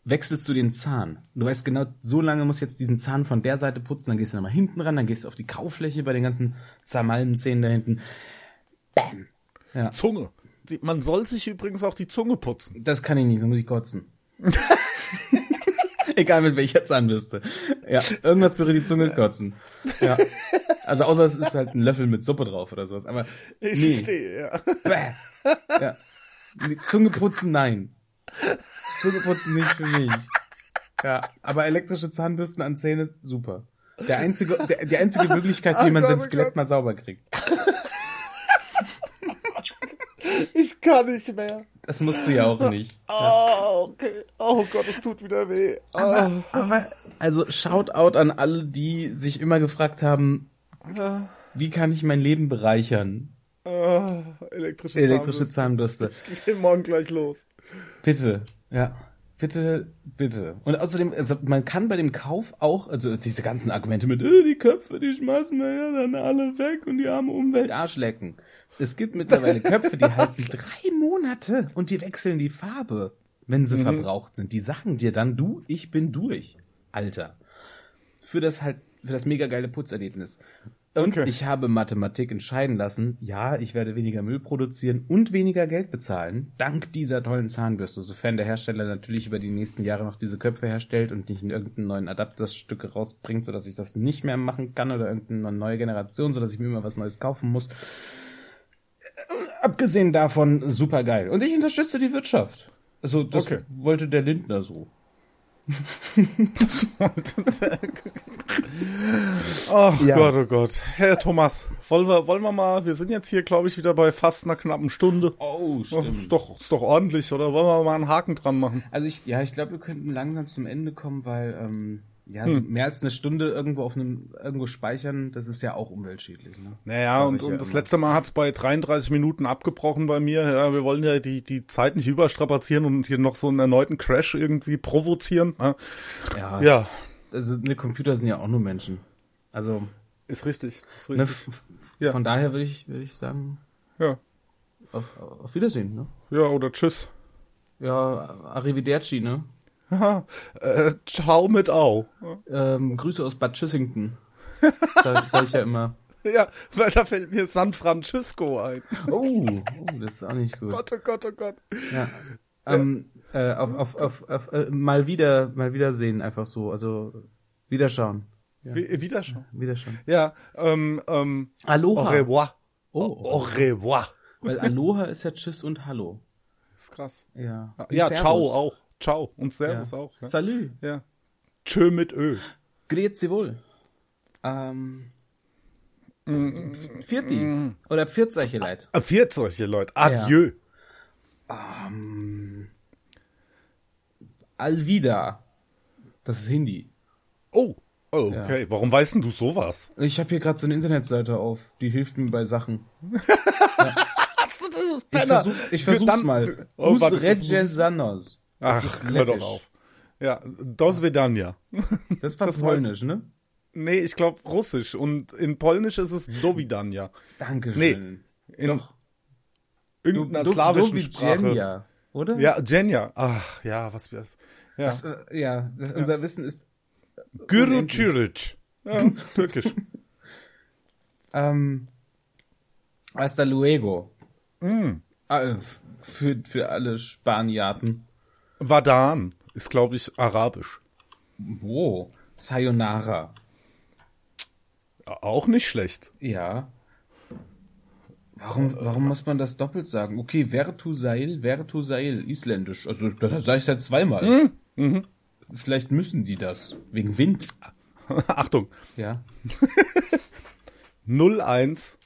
wechselst du den Zahn. Du weißt genau, so lange muss jetzt diesen Zahn von der Seite putzen, dann gehst du nochmal hinten ran, dann gehst du auf die Kaufläche bei den ganzen zermalmen Zähnen da hinten. Bam. Ja. Zunge. Die, man soll sich übrigens auch die Zunge putzen. Das kann ich nicht, so muss ich kotzen. Egal mit welcher Zahnbürste. Ja, irgendwas berührt die Zunge kotzen. Ja. Also außer es ist halt ein Löffel mit Suppe drauf oder sowas. Aber Ich nee. verstehe, ja. Bäh. Ja. Zunge putzen, nein. Zunge putzen nicht für mich. Ja, aber elektrische Zahnbürsten an Zähne, super. Der einzige, der, die einzige Möglichkeit, wie man sein oh Skelett mal sauber kriegt. Ich kann nicht mehr. Das musst du ja auch nicht. Oh, okay. Oh Gott, es tut wieder weh. Oh. Aber, also Shoutout an alle, die sich immer gefragt haben, wie kann ich mein Leben bereichern? Oh, elektrische, Elektrische Zahnbürste. Ich geh morgen gleich los. Bitte, ja. Bitte, bitte. Und außerdem, also man kann bei dem Kauf auch, also diese ganzen Argumente mit, äh, die Köpfe, die schmeißen wir ja dann alle weg und die arme Umwelt Arsch lecken. Es gibt mittlerweile Köpfe, die halten drei Monate und die wechseln die Farbe, wenn sie verbraucht sind. Die sagen dir dann, du, ich bin durch, Alter. Für das halt, für das mega geile Putzerlebnis. Und Okay. ich habe Mathematik entscheiden lassen, ja, ich werde weniger Müll produzieren und weniger Geld bezahlen, dank dieser tollen Zahnbürste, sofern der Hersteller natürlich über die nächsten Jahre noch diese Köpfe herstellt und nicht in irgendeinen neuen Adapterstücke rausbringt, sodass ich das nicht mehr machen kann oder irgendeine neue Generation, sodass ich mir immer was Neues kaufen muss. Abgesehen davon, super geil. Und ich unterstütze die Wirtschaft. Also, das Okay. wollte der Lindner so. Oh Ja. Gott, oh Gott. Herr Thomas, wollen wir, wollen wir mal, wir sind jetzt hier, glaube ich, wieder bei fast einer knappen Stunde. Oh, Oh, ist, doch, ist doch ordentlich, oder wollen wir mal einen Haken dran machen? Also ich, ja, ich glaube, wir könnten langsam zum Ende kommen, weil ähm, ja, hm. mehr als eine Stunde irgendwo auf einem irgendwo speichern, das ist ja auch umweltschädlich. Ne? Naja, und, ja das letzte Mal hat es bei 33 Minuten abgebrochen bei mir. Ja, wir wollen ja die, die Zeit nicht überstrapazieren und hier noch so einen erneuten Crash irgendwie provozieren. Ne? Ja. ja. Also, ne, Computer sind ja auch nur Menschen. Also. Ist richtig. Ist ne, richtig. Ne, von daher würde ich, würd ich sagen. Ja. Auf, auf Wiedersehen, ne? Ja, oder tschüss. Ja, arrivederci, ne? äh, ciao mit Au. Ähm, Grüße aus Bad Schüssington. das sage ich ja immer. Ja, weil da fällt mir San Francisco ein. Oh, oh das ist auch nicht gut. Gott, oh Gott, oh Gott. Ja. Ähm, äh, auf, auf, auf, auf äh, mal wieder, mal wiedersehen, einfach so. Also, wiederschauen. Ja. Äh, wiederschauen. Wiederschauen. Ja, ähm, ähm. Aloha. Au revoir. Oh. Au revoir. Weil Aloha ist ja Tschüss und Hallo. Das ist krass. Ja. Ja, Ciao auch. Ciao und Servus ja. auch. Ja? Salü. Ja. Tschö mit Ö. Grüezi wohl. Ähm, Vierti. Mm. Oder Vierzeiche Leute. Ah, Vierzeiche Leute. Adieu. Ja. Ähm, Alvida. Das ist Hindi. Oh. oh okay. Ja. Warum weißt denn du sowas? Ich habe hier gerade so eine Internetseite auf. Die hilft mir bei Sachen. ja. Ich versuch, ich versuch's Dann, mal. Oh, Us Regensanos. Ach, hör doch auf. Ja, Dosvedanja. Das war das polnisch, ne? Nee, ich glaube russisch. Und in polnisch ist es Dovidanja. Danke schön. Nee, in doch. irgendeiner Do, slawischen Do, Sprache. Genia, oder? Ja, Genia. Ach, ja, was wir das. Ja, äh, ja, unser ja. Wissen ist. Gürü Ja, türkisch. ähm, hasta luego. Mm. Ah, äh, für, für alle Spaniarten. Wadan ist, glaube ich, arabisch. Oh, Sayonara. Auch nicht schlecht. Ja. Warum, warum muss man das doppelt sagen? Okay, Vertusail, Vertusail, isländisch. Also, da sage ich halt zweimal. Mhm, mhm. Vielleicht müssen die das. Wegen Wind. Achtung. Ja. 01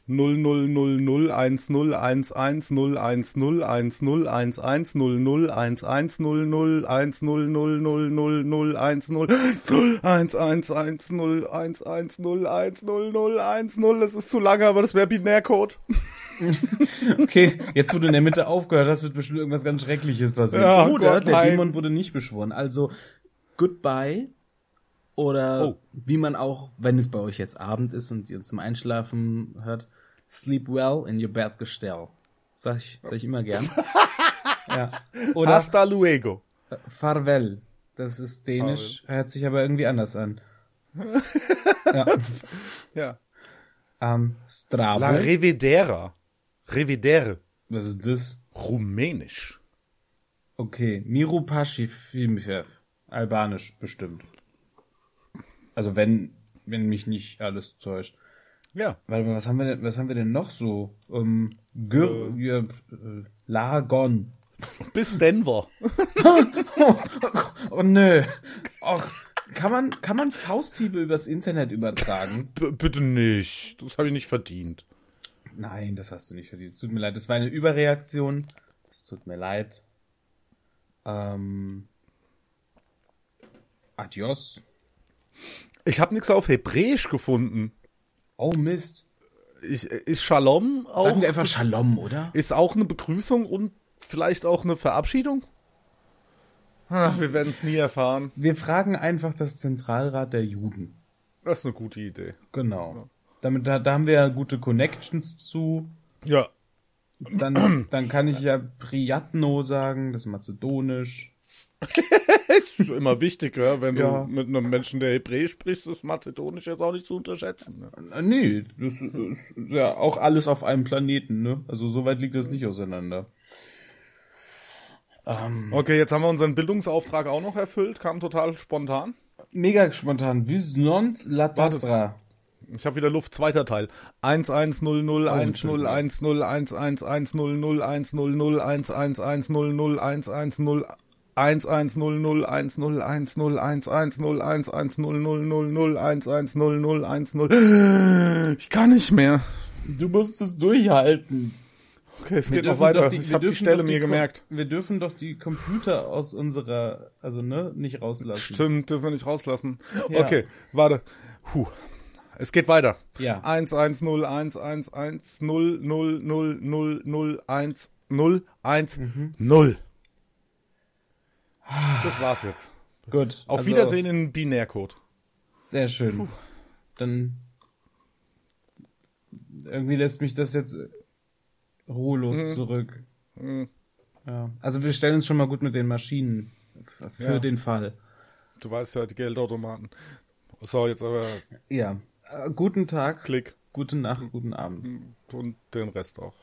null Es ist zu lange, aber das wäre Binärcode. Okay, jetzt wo du in der Mitte aufgehört hast, wird bestimmt irgendwas ganz Schreckliches passieren. Ja, Oder Gott, der nein. Dämon wurde nicht beschworen. Also Goodbye oder oh. wie man auch, wenn es bei euch jetzt Abend ist und ihr zum Einschlafen hört, Sleep well in your bed gestell. Sag ich, sag ich immer gern. ja. Oder Hasta luego. Farvel. Das ist dänisch, Farvel. hört sich aber irgendwie anders an. ja. ja. Ähm, Strave. La Revedera. Revedere. Was ist das? Rumänisch. Okay, Miru Paschifimchev. Albanisch bestimmt. Also wenn, wenn mich nicht alles täuscht. Ja. Warte mal, was haben wir denn, was haben wir denn noch so? Ähm, Gür äh. äh, Lagon. Bis Denver. oh, oh, nö. Och, kann man, kann man Fausthiebe übers Internet übertragen? B bitte nicht. Das habe ich nicht verdient. Nein, das hast du nicht verdient. Es tut mir leid. Das war eine Überreaktion. Es tut mir leid. Ähm, adios. Ich habe nichts auf Hebräisch gefunden. Oh Mist. Ich, ist Shalom auch. Sagen wir einfach Shalom, oder? Ist auch eine Begrüßung und vielleicht auch eine Verabschiedung? Ach, wir werden es nie erfahren. Wir fragen einfach das Zentralrat der Juden. Das ist eine gute Idee. Genau. Ja. Damit, da, da haben wir ja gute Connections zu. Ja. Dann, dann kann ich ja Priatno sagen, das ist mazedonisch das ist immer wichtig, ja? wenn ja. du mit einem Menschen, der Hebräisch sprichst, ist Mazedonisch jetzt auch nicht zu unterschätzen. Ne? Äh, nee, das äh, ist ja auch alles auf einem Planeten, ne? Also so weit liegt das nicht auseinander. Ähm, okay, jetzt haben wir unseren Bildungsauftrag auch noch erfüllt, kam total spontan. Mega spontan. Visnons Latastra. Ich habe wieder Luft, zweiter Teil. 1100101011111001001001111001111001 11001011101110110010001110. Ich kann nicht mehr. Du musst es durchhalten. Okay, es wir geht noch weiter. Die, ich habe die Stelle mir gemerkt. Wir dürfen doch die Computer aus unserer, also ne, nicht rauslassen. Stimmt, dürfen wir nicht rauslassen. Ja. Okay, warte. Puh. Es geht weiter. Ja. 1 1 das war's jetzt. Gut. Auf also, Wiedersehen in Binärcode. Sehr schön. Dann irgendwie lässt mich das jetzt ruhelos Mhm. zurück. Ja. Also wir stellen uns schon mal gut mit den Maschinen für Ja. den Fall. Du weißt ja, die Geldautomaten. So, jetzt aber Ja. Äh, guten Tag, Klick gute Nacht, guten Abend. und den Rest auch.